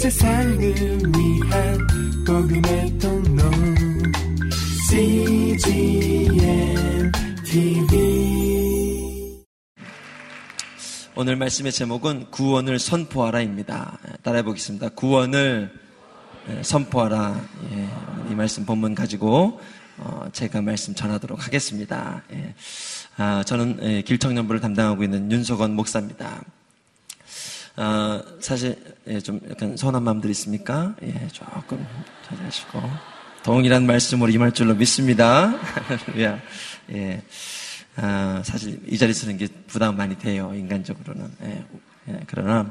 세상을 위한 복음의 통로 CGM TV 오늘 말씀의 제목은 구원을 선포하라입니다. 따라해 보겠습니다. 구원을 선포하라. 예, 이 말씀 본문 가지고 어, 제가 말씀 전하도록 하겠습니다. 예. 아, 저는 예, 길청년부를 담당하고 있는 윤석원 목사입니다. 아, 사실 예, 좀 약간 서운한 마음들 있습니까? 예, 조금 자제하시고 동일한 말씀으로 임할 줄로 믿습니다. 예, 아, 사실 이 자리 쓰는 게 부담 많이 돼요 인간적으로는. 예, 예, 그러나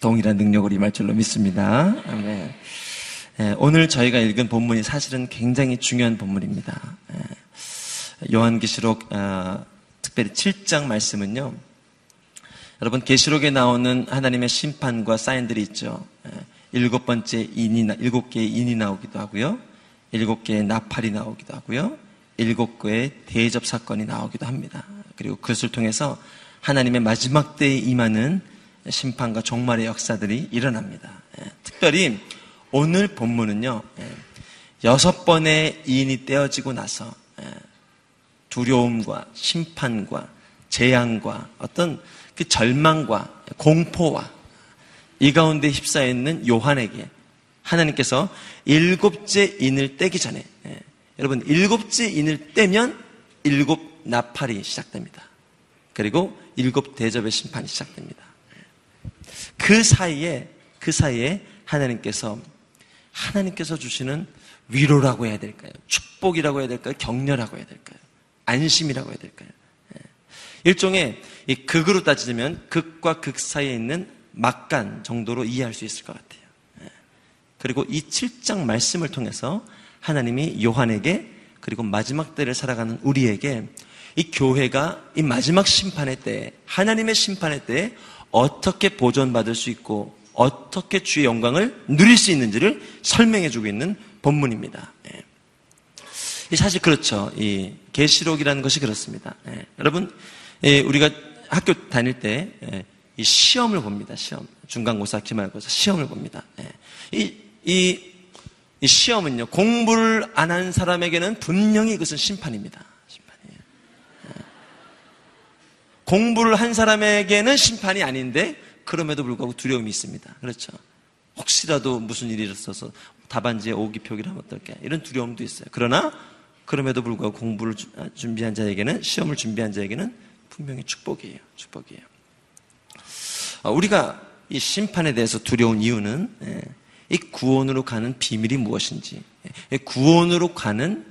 동일한 능력으로 임할 줄로 믿습니다. 아멘. 예, 오늘 저희가 읽은 본문이 사실은 굉장히 중요한 본문입니다. 예, 요한계시록 어, 특별히 7장 말씀은요. 여러분 계시록에 나오는 하나님의 심판과 사인들이 있죠. 예, 일곱 번째 인이 일곱 개의 인이 나오기도 하고요. 일곱 개의 나팔이 나오기도 하고요. 일곱 개의 대접 사건이 나오기도 합니다. 그리고 그것을 통해서 하나님의 마지막 때에 임하는 심판과 종말의 역사들이 일어납니다. 특별히 오늘 본문은요, 예, 여섯 번의 이인이 떼어지고 나서 예, 두려움과 심판과 재앙과 어떤 그 절망과 공포와 이 가운데 휩싸여 있는 요한에게 하나님께서 일곱째 인을 떼기 전에 예, 여러분 일곱째 인을 떼면 일곱 나팔이 시작됩니다. 그리고 일곱 대접의 심판이 시작됩니다. 그 사이에 그 사이에 하나님께서 하나님께서 주시는 위로라고 해야 될까요? 축복이라고 해야 될까요? 격려라고 해야 될까요? 안심이라고 해야 될까요? 예. 일종의 극으로 따지면 극과 극 사이에 있는 막간 정도로 이해할 수 있을 것 같아요. 예. 그리고 이 7장 말씀을 통해서 하나님이 요한에게 그리고 마지막 때를 살아가는 우리에게 이 교회가 이 마지막 심판의 때, 하나님의 심판의 때 어떻게 보존받을 수 있고 어떻게 주의 영광을 누릴 수 있는지를 설명해 주고 있는 본문입니다. 예. 사실 그렇죠. 이 계시록이라는 것이 그렇습니다. 예. 여러분 예, 우리가 학교 다닐 때 예, 이 시험을 봅니다. 시험 중간고사, 기말고사 시험을 봅니다. 예. 이, 이, 이 시험은요 공부를 안 한 사람에게는 분명히 이것은 심판입니다. 심판이에요. 예. 공부를 한 사람에게는 심판이 아닌데 그럼에도 불구하고 두려움이 있습니다. 그렇죠. 혹시라도 무슨 일이 있어서 답안지에 오기 표기를 하면 어떨까 이런 두려움도 있어요. 그러나 그럼에도 불구하고 공부를 아, 준비한 자에게는 시험을 준비한 자에게는 분명히 축복이에요. 축복이에요. 아, 우리가 이 심판에 대해서 두려운 이유는 예, 이 구원으로 가는 비밀이 무엇인지, 예, 구원으로 가는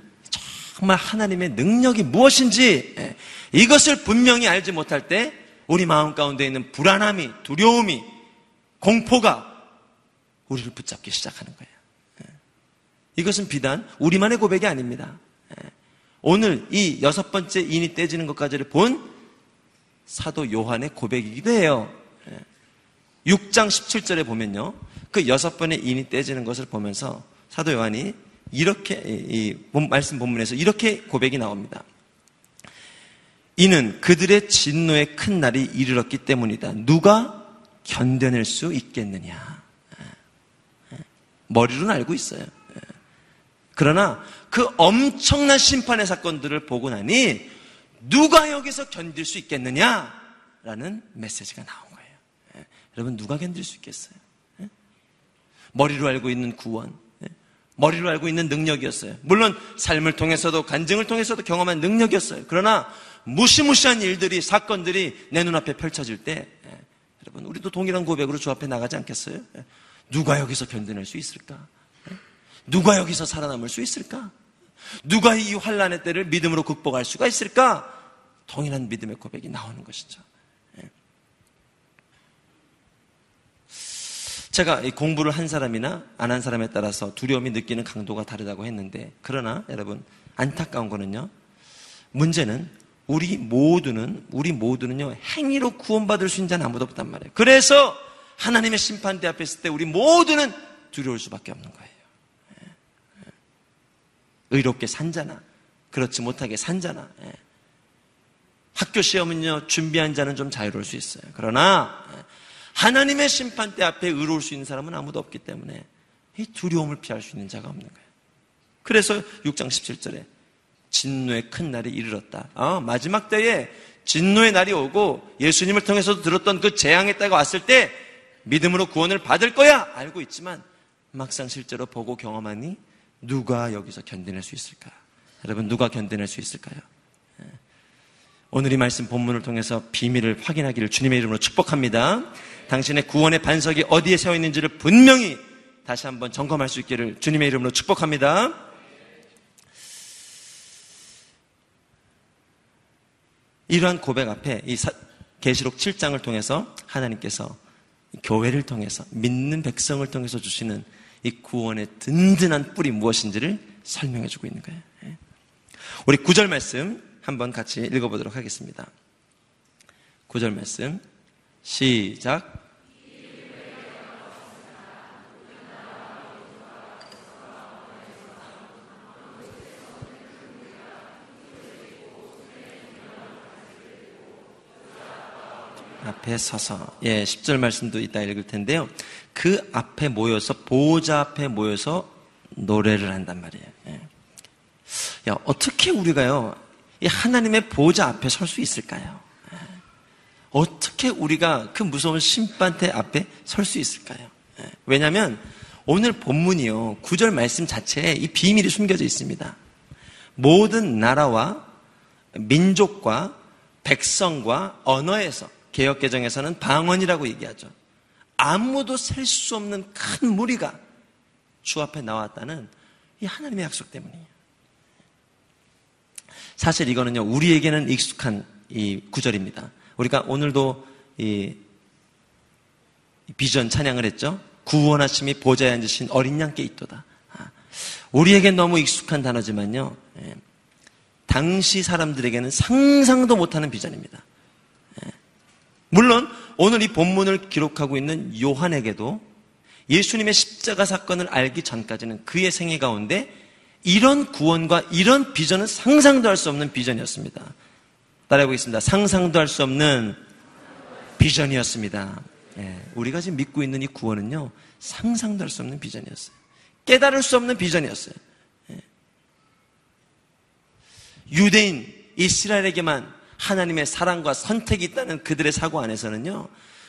정말 하나님의 능력이 무엇인지 예, 이것을 분명히 알지 못할 때 우리 마음 가운데 있는 불안함이, 두려움이, 공포가 우리를 붙잡기 시작하는 거예요. 예. 이것은 비단 우리만의 고백이 아닙니다. 예. 오늘 이 여섯 번째 인이 떼지는 것까지를 본 사도 요한의 고백이기도 해요. 6장 예. 17절에 보면요. 그 여섯 번의 인이 떼지는 것을 보면서 사도 요한이 이렇게, 이 말씀 본문에서 이렇게 고백이 나옵니다. 이는 그들의 진노의 큰 날이 이르렀기 때문이다. 누가 견뎌낼 수 있겠느냐? 머리로는 알고 있어요. 그러나 그 엄청난 심판의 사건들을 보고 나니 누가 여기서 견딜 수 있겠느냐? 라는 메시지가 나온 거예요. 여러분, 누가 견딜 수 있겠어요? 머리로 알고 있는 구원, 머리로 알고 있는 능력이었어요. 물론 삶을 통해서도 간증을 통해서도 경험한 능력이었어요. 그러나 무시무시한 일들이 사건들이 내 눈앞에 펼쳐질 때 예, 여러분 우리도 동일한 고백으로 주 앞에 나가지 않겠어요? 예, 누가 여기서 견뎌낼 수 있을까? 예, 누가 여기서 살아남을 수 있을까? 누가 이 환란의 때를 믿음으로 극복할 수가 있을까? 동일한 믿음의 고백이 나오는 것이죠. 제가 공부를 한 사람이나 안 한 사람에 따라서 두려움이 느끼는 강도가 다르다고 했는데, 그러나 여러분, 안타까운 거는요, 문제는 우리 모두는, 우리 모두는요, 행위로 구원받을 수 있는 자는 아무도 없단 말이에요. 그래서 하나님의 심판대 앞에 있을 때 우리 모두는 두려울 수밖에 없는 거예요. 예. 예. 의롭게 산자나, 그렇지 못하게 산자나, 예. 학교 시험은요, 준비한 자는 좀 자유로울 수 있어요. 그러나, 하나님의 심판대 앞에 의로울 수 있는 사람은 아무도 없기 때문에 이 두려움을 피할 수 있는 자가 없는 거예요. 그래서 6장 17절에 진노의 큰 날이 이르렀다. 아, 마지막 때에 진노의 날이 오고 예수님을 통해서도 들었던 그 재앙의 때가 왔을 때 믿음으로 구원을 받을 거야 알고 있지만 막상 실제로 보고 경험하니 누가 여기서 견뎌낼 수 있을까? 여러분 누가 견뎌낼 수 있을까요? 예. 오늘 이 말씀 본문을 통해서 비밀을 확인하기를 주님의 이름으로 축복합니다. 당신의 구원의 반석이 어디에 세워 있는지를 분명히 다시 한번 점검할 수 있기를 주님의 이름으로 축복합니다. 이러한 고백 앞에 이 계시록 7장을 통해서 하나님께서 교회를 통해서 믿는 백성을 통해서 주시는 이 구원의 든든한 뿌리 무엇인지를 설명해 주고 있는 거예요. 예. 우리 구절 말씀 한번 같이 읽어보도록 하겠습니다. 구절 말씀 시작. 앞에 서서 예, 10절 말씀도 이따 읽을 텐데요. 그 앞에 모여서 보호자 앞에 모여서 노래를 한단 말이에요. 예. 야, 어떻게 우리가요? 이 하나님의 보호자 앞에 설 수 있을까요? 예. 어떻게 우리가 그 무서운 심판대 앞에 설 수 있을까요? 예. 왜냐하면 오늘 본문이요 구절 말씀 자체에 이 비밀이 숨겨져 있습니다. 모든 나라와 민족과 백성과 언어에서 개혁 개정에서는 방언이라고 얘기하죠. 아무도 셀 수 없는 큰 무리가 주 앞에 나왔다는 이 하나님의 약속 때문이에요. 사실 이거는요, 우리에게는 익숙한 이 구절입니다. 우리가 오늘도 이 비전 찬양을 했죠? 구원하심이 보좌에 앉으신 어린 양께 있도다. 아, 우리에겐 너무 익숙한 단어지만요, 예, 당시 사람들에게는 상상도 못하는 비전입니다. 물론 오늘 이 본문을 기록하고 있는 요한에게도 예수님의 십자가 사건을 알기 전까지는 그의 생애 가운데 이런 구원과 이런 비전은 상상도 할 수 없는 비전이었습니다. 따라해 보겠습니다. 상상도 할 수 없는 비전이었습니다. 예, 우리가 지금 믿고 있는 이 구원은요, 상상도 할 수 없는 비전이었어요. 깨달을 수 없는 비전이었어요. 예. 유대인 이스라엘에게만 하나님의 사랑과 선택이 있다는 그들의 사고 안에서는요,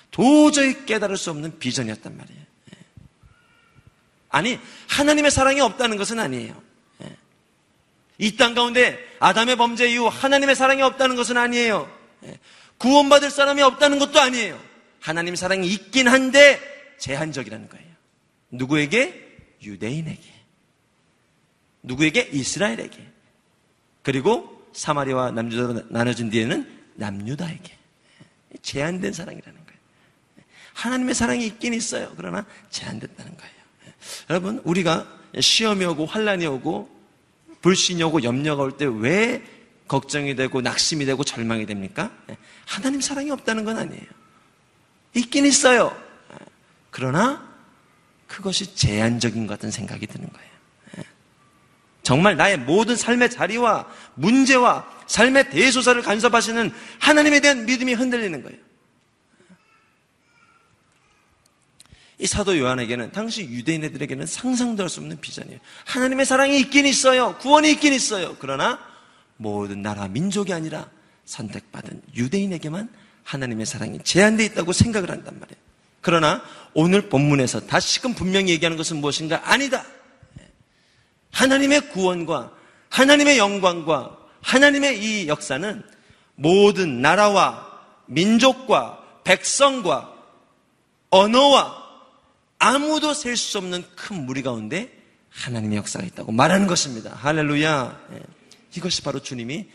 도저히 깨달을 수 없는 비전이었단 말이에요. 예. 아니, 하나님의 사랑이 없다는 것은 아니에요. 예. 이땅 가운데 아담의 범죄 이후 하나님의 사랑이 없다는 것은 아니에요. 예. 구원받을 사람이 없다는 것도 아니에요. 하나님 사랑이 있긴 한데 제한적이라는 거예요. 누구에게? 유대인에게. 누구에게? 이스라엘에게. 그리고 사마리아와 남유다로 나눠진 뒤에는 남유다에게 제한된 사랑이라는 거예요. 하나님의 사랑이 있긴 있어요. 그러나 제한됐다는 거예요. 여러분, 우리가 시험이 오고 환란이 오고 불신이 오고 염려가 올 때 왜 걱정이 되고 낙심이 되고 절망이 됩니까? 하나님 사랑이 없다는 건 아니에요. 있긴 있어요. 그러나 그것이 제한적인 것 같은 생각이 드는 거예요. 정말 나의 모든 삶의 자리와 문제와 삶의 대소사를 간섭하시는 하나님에 대한 믿음이 흔들리는 거예요. 이 사도 요한에게는 당시 유대인 애들에게는 상상도 할 수 없는 비전이에요. 하나님의 사랑이 있긴 있어요. 구원이 있긴 있어요. 그러나 모든 나라 민족이 아니라 선택받은 유대인에게만 하나님의 사랑이 제한되어 있다고 생각을 한단 말이에요. 그러나 오늘 본문에서 다시금 분명히 얘기하는 것은 무엇인가? 아니다. 하나님의 구원과 하나님의 영광과 하나님의 이 역사는 모든 나라와 민족과 백성과 언어와 아무도 셀 수 없는 큰 무리 가운데 하나님의 역사가 있다고 말하는 것입니다. 할렐루야. 예. 이것이 바로 주님이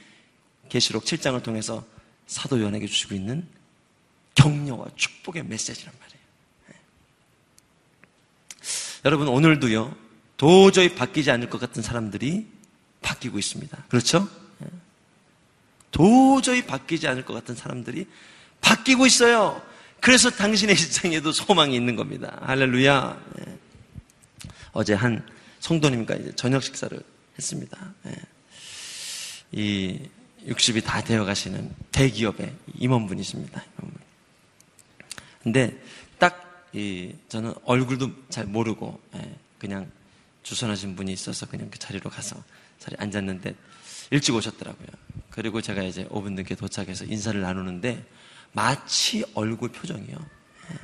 계시록 7장을 통해서 사도 요한에게 주시고 있는 격려와 축복의 메시지란 말이에요. 예. 여러분 오늘도요 도저히 바뀌지 않을 것 같은 사람들이 바뀌고 있습니다. 그렇죠? 예. 도저히 바뀌지 않을 것 같은 사람들이 바뀌고 있어요. 그래서 당신의 일상에도 소망이 있는 겁니다. 할렐루야. 예. 어제 한 성도님과 이제 저녁 식사를 했습니다. 예. 이 60이 다 되어 가시는 대기업의 임원분이십니다. 근데 딱, 이, 저는 얼굴도 잘 모르고, 예, 그냥 주선하신 분이 있어서 그냥 그 자리로 가서 자리에 앉았는데 일찍 오셨더라고요. 그리고 제가 이제 5분 늦게 도착해서 인사를 나누는데 마치 얼굴 표정이요. 예,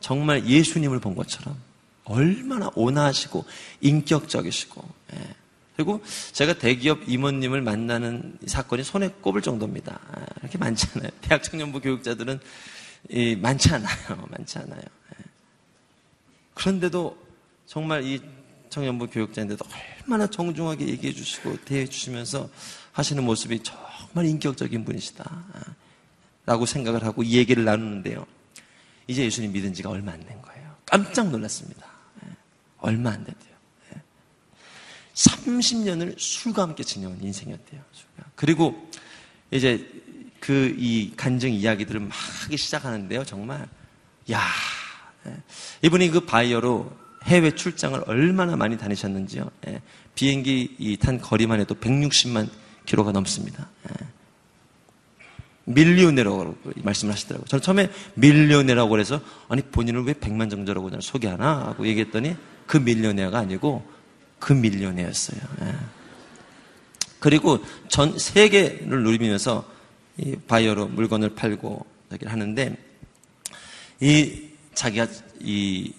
정말 예수님을 본 것처럼 얼마나 온화하시고 인격적이시고 예. 그리고 제가 대기업 임원님을 만나는 사건이 손에 꼽을 정도입니다. 아, 이렇게 많지 않아요. 대학 청년부 교육자들은 많지 않아요. 많지 않아요. 예. 그런데도 정말 이 청년부 교육자인데도 얼마나 정중하게 얘기해 주시고 대해 주시면서 하시는 모습이 정말 인격적인 분이시다. 아, 라고 생각을 하고 이 얘기를 나누는데요. 이제 예수님 믿은 지가 얼마 안 된 거예요. 깜짝 놀랐습니다. 예. 얼마 안 됐대요. 30년을 술과 함께 지내온 인생이었대요. 그리고 이제 그 이 간증 이야기들을 막 하기 시작하는데요. 정말 야 예. 이분이 그 바이어로 해외 출장을 얼마나 많이 다니셨는지요. 예. 비행기 탄 거리만 해도 160만 킬로가 넘습니다. 예. 밀리오네라고 말씀을 하시더라고요. 저는 처음에 밀리오네라고 그래서 아니 본인을 왜 100만 정도라고 소개하나 하고 얘기했더니 그 밀리오네가 아니고 그 밀리오네였어요. 예. 그리고 전 세계를 누리면서 이 바이어로 물건을 팔고 하는데 이 자기가 이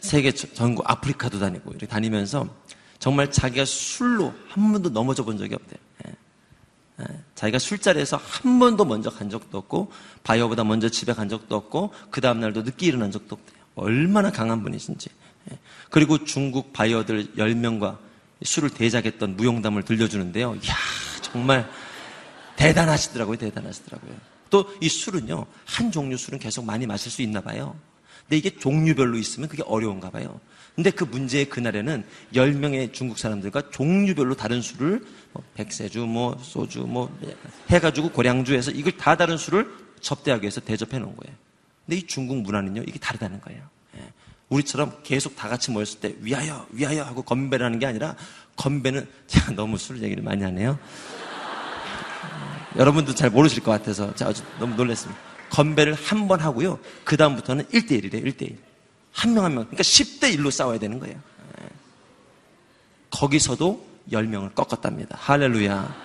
세계 전국 아프리카도 다니고 이렇게 다니면서 정말 자기가 술로 한 번도 넘어져 본 적이 없대요. 예. 예. 자기가 술자리에서 한 번도 먼저 간 적도 없고 바이어보다 먼저 집에 간 적도 없고 그 다음 날도 늦게 일어난 적도 없대요. 얼마나 강한 분이신지. 예. 그리고 중국 바이어들 10명과 술을 대작했던 무용담을 들려주는데요. 이야, 정말 대단하시더라고요. 대단하시더라고요. 또 이 술은요, 한 종류 술은 계속 많이 마실 수 있나 봐요. 근데 이게 종류별로 있으면 그게 어려운가 봐요. 근데 그 문제의 그날에는 10명의 중국 사람들과 종류별로 다른 술을 뭐 백세주, 뭐 소주, 뭐 해가지고 고량주에서 이걸 다 다른 술을 접대하기 위해서 대접해 놓은 거예요. 근데 이 중국 문화는요, 이게 다르다는 거예요. 예. 우리처럼 계속 다 같이 모였을 때 위하여 위하여 하고 건배를 하는 게 아니라 건배는 제가 너무 술 얘기를 많이 하네요. 여러분도 잘 모르실 것 같아서 제가 너무 놀랐습니다. 건배를 한 번 하고요. 그 다음부터는 1대1이래요. 1대1. 한 명 한 명. 그러니까 10대 1로 싸워야 되는 거예요. 예. 거기서도 10명을 꺾었답니다. 할렐루야.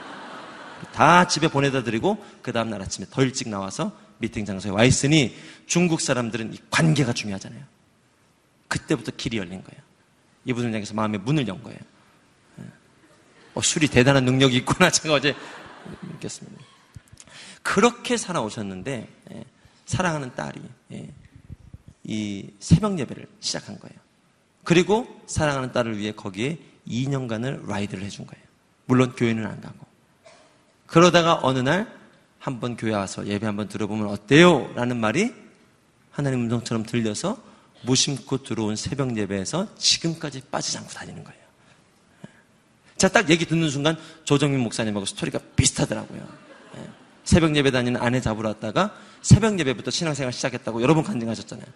다 집에 보내다 드리고 그 다음 날 아침에 더 일찍 나와서 미팅 장소에 와 있으니 중국 사람들은 이 관계가 중요하잖아요. 그때부터 길이 열린 거예요. 이분을 향해서 마음의 문을 연 거예요. 예. 어, 술이 대단한 능력이 있구나. 제가 어제 느꼈습니다. 그렇게 살아오셨는데 예, 사랑하는 딸이 예, 이 새벽 예배를 시작한 거예요. 그리고 사랑하는 딸을 위해 거기에 2년간을 라이드를 해준 거예요. 물론 교회는 안 가고. 그러다가 어느 날 한 번 교회 와서 예배 한번 들어보면 어때요? 라는 말이 하나님 음성처럼 들려서 무심코 들어온 새벽 예배에서 지금까지 빠지지 않고 다니는 거예요. 자, 딱 얘기 듣는 순간 조정민 목사님하고 스토리가 비슷하더라고요. 예. 새벽 예배 다니는 아내 잡으러 왔다가 새벽 예배부터 신앙생활 시작했다고 여러 번 간증하셨잖아요.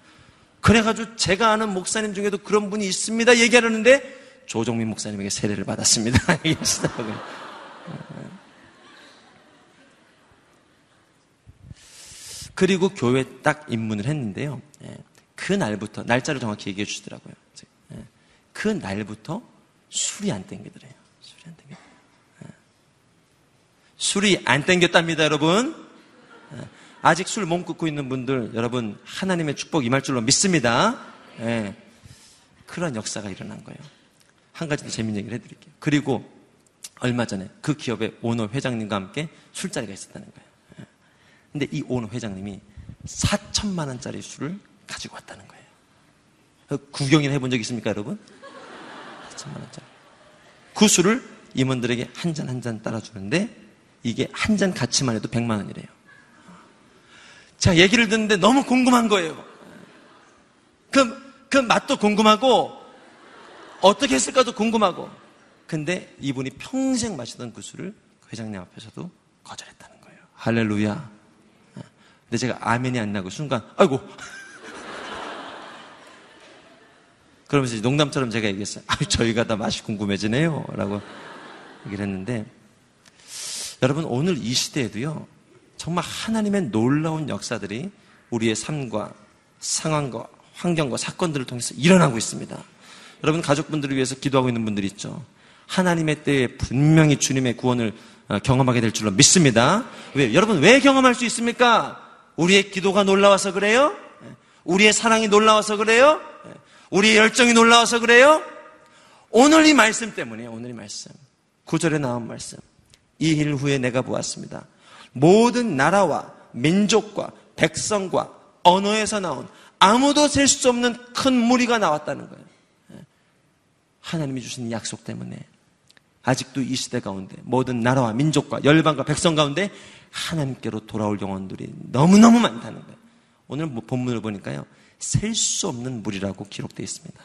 그래가지고 제가 아는 목사님 중에도 그런 분이 있습니다. 얘기하려는데 조정민 목사님에게 세례를 받았습니다. 얘기하시더라고요. 예. 그리고 교회 딱 입문을 했는데요. 예. 그 날부터 날짜를 정확히 얘기해 주시더라고요. 그 날부터 술이 안 땡기더래요. 술이 안 땡겨. 예. 술이 안 땡겼답니다, 여러분. 예. 아직 술몸 끊고 있는 분들, 여러분, 하나님의 축복 임할 줄로 믿습니다. 예. 그런 역사가 일어난 거예요. 한 가지 더 재밌는 얘기를 해드릴게요. 그리고 얼마 전에 그 기업의 오너 회장님과 함께 술자리가 있었다는 거예요. 예. 근데 이 오너 회장님이 4천만 원짜리 술을 가지고 왔다는 거예요. 그 구경이나 해본 적 있습니까, 여러분? 4천만 원짜리. 그 술을 임원들에게 한 잔 한 잔 따라주는데 이게 한 잔 가치만 해도 100만 원이래요. 자, 얘기를 듣는데 너무 궁금한 거예요. 그, 그 맛도 궁금하고 어떻게 했을까도 궁금하고 근데 이분이 평생 마시던 그 술을 그 회장님 앞에서도 거절했다는 거예요. 할렐루야. 근데 제가 아멘이 안 나고 순간 아이고 그러면서 농담처럼 제가 얘기했어요. 아, 저희가 다 맛이 궁금해지네요. 라고 얘기를 했는데, 여러분, 오늘 이 시대에도요, 정말 하나님의 놀라운 역사들이 우리의 삶과 상황과 환경과 사건들을 통해서 일어나고 있습니다. 여러분 가족분들을 위해서 기도하고 있는 분들이 있죠. 하나님의 때에 분명히 주님의 구원을 어, 경험하게 될 줄로 믿습니다. 왜? 여러분 왜 경험할 수 있습니까? 우리의 기도가 놀라워서 그래요? 우리의 사랑이 놀라워서 그래요? 우리의 열정이 놀라워서 그래요? 오늘 이 말씀 때문에 오늘 이 말씀. 구절에 나온 말씀. 이 일 후에 내가 보았습니다. 모든 나라와 민족과 백성과 언어에서 나온 아무도 셀 수 없는 큰 무리가 나왔다는 거예요. 하나님이 주신 약속 때문에 아직도 이 시대 가운데 모든 나라와 민족과 열방과 백성 가운데 하나님께로 돌아올 영혼들이 너무너무 많다는 거예요. 오늘 뭐 본문을 보니까요. 셀 수 없는 물이라고 기록되어 있습니다.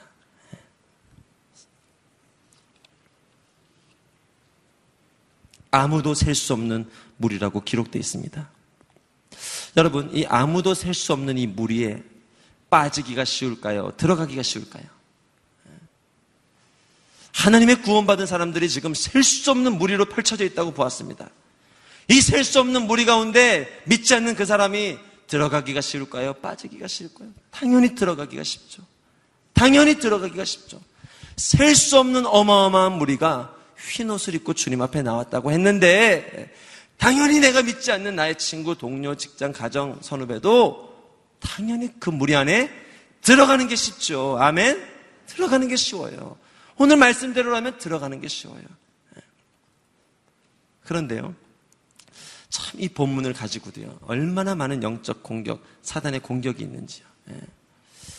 아무도 셀 수 없는 물이라고 기록되어 있습니다. 여러분, 이 아무도 셀 수 없는 이 물에 빠지기가 쉬울까요? 들어가기가 쉬울까요? 하나님의 구원받은 사람들이 지금 셀 수 없는 무리로 펼쳐져 있다고 보았습니다. 이 셀 수 없는 무리 가운데 믿지 않는 그 사람이 들어가기가 쉬울까요? 빠지기가 쉬울까요? 당연히 들어가기가 쉽죠. 당연히 들어가기가 쉽죠. 셀 수 없는 어마어마한 무리가 흰 옷을 입고 주님 앞에 나왔다고 했는데 당연히 내가 믿지 않는 나의 친구, 동료, 직장, 가정, 선후배도 당연히 그 무리 안에 들어가는 게 쉽죠. 아멘? 들어가는 게 쉬워요. 오늘 말씀대로라면 들어가는 게 쉬워요. 예. 그런데요. 참 이 본문을 가지고도요. 얼마나 많은 영적 공격, 사단의 공격이 있는지요. 예.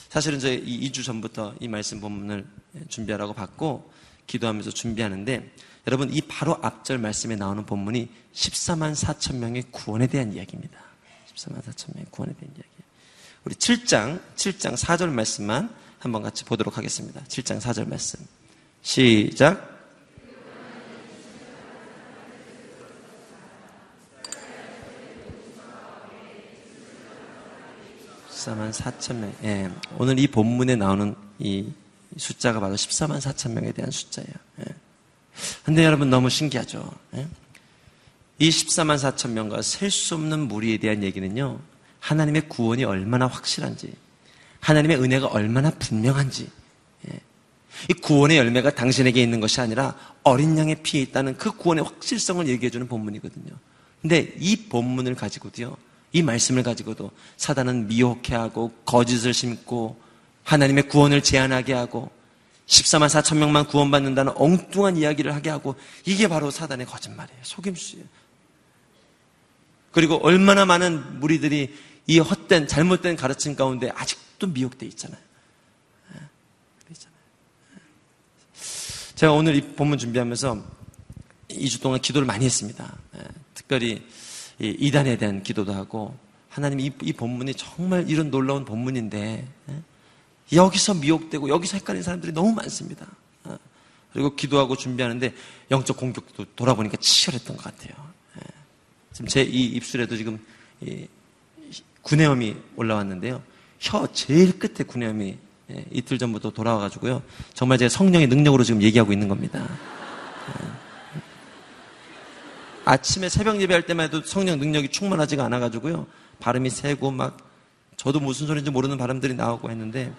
사실은 저희 이 2주 전부터 이 말씀 본문을 준비하라고 받고 기도하면서 준비하는데 여러분 이 바로 앞절 말씀에 나오는 본문이 14만 4천 명의 구원에 대한 이야기입니다. 14만 4천 명의 구원에 대한 이야기. 우리 7장 7장 4절 말씀만 한번 같이 보도록 하겠습니다. 7장 4절 말씀. 시작. 14만 4천 명. 예, 오늘 이 본문에 나오는 이 숫자가 바로 14만 4천 명에 대한 숫자예요. 예. 근데 여러분 너무 신기하죠. 예? 이 14만 4천 명과 셀 수 없는 무리에 대한 얘기는요. 하나님의 구원이 얼마나 확실한지, 하나님의 은혜가 얼마나 분명한지, 이 구원의 열매가 당신에게 있는 것이 아니라 어린 양의 피에 있다는 그 구원의 확실성을 얘기해주는 본문이거든요. 근데 이 본문을 가지고도요, 이 말씀을 가지고도 사단은 미혹해 하고 거짓을 심고 하나님의 구원을 제한하게 하고 14만 4천 명만 구원받는다는 엉뚱한 이야기를 하게 하고 이게 바로 사단의 거짓말이에요. 속임수예요. 그리고 얼마나 많은 무리들이 이 헛된 잘못된 가르침 가운데 아직도 미혹돼 있잖아요. 제가 오늘 이 본문 준비하면서 2주 동안 기도를 많이 했습니다. 예, 특별히 이단에 대한 기도도 하고 하나님 이, 이 본문이 정말 이런 놀라운 본문인데 예, 여기서 미혹되고 여기서 헷갈리는 사람들이 너무 많습니다. 예, 그리고 기도하고 준비하는데 영적 공격도 돌아보니까 치열했던 것 같아요. 지금 제 이 입술에도 지금 구내염이 올라왔는데요. 혀 제일 끝에 구내염이 예, 이틀 전부터 돌아와가지고요. 정말 제 성령의 능력으로 지금 얘기하고 있는 겁니다. 예. 아침에 새벽 예배할 때만 해도 성령 능력이 충만하지가 않아가지고요. 발음이 세고 막 저도 무슨 소리인지 모르는 발음들이 나오고 했는데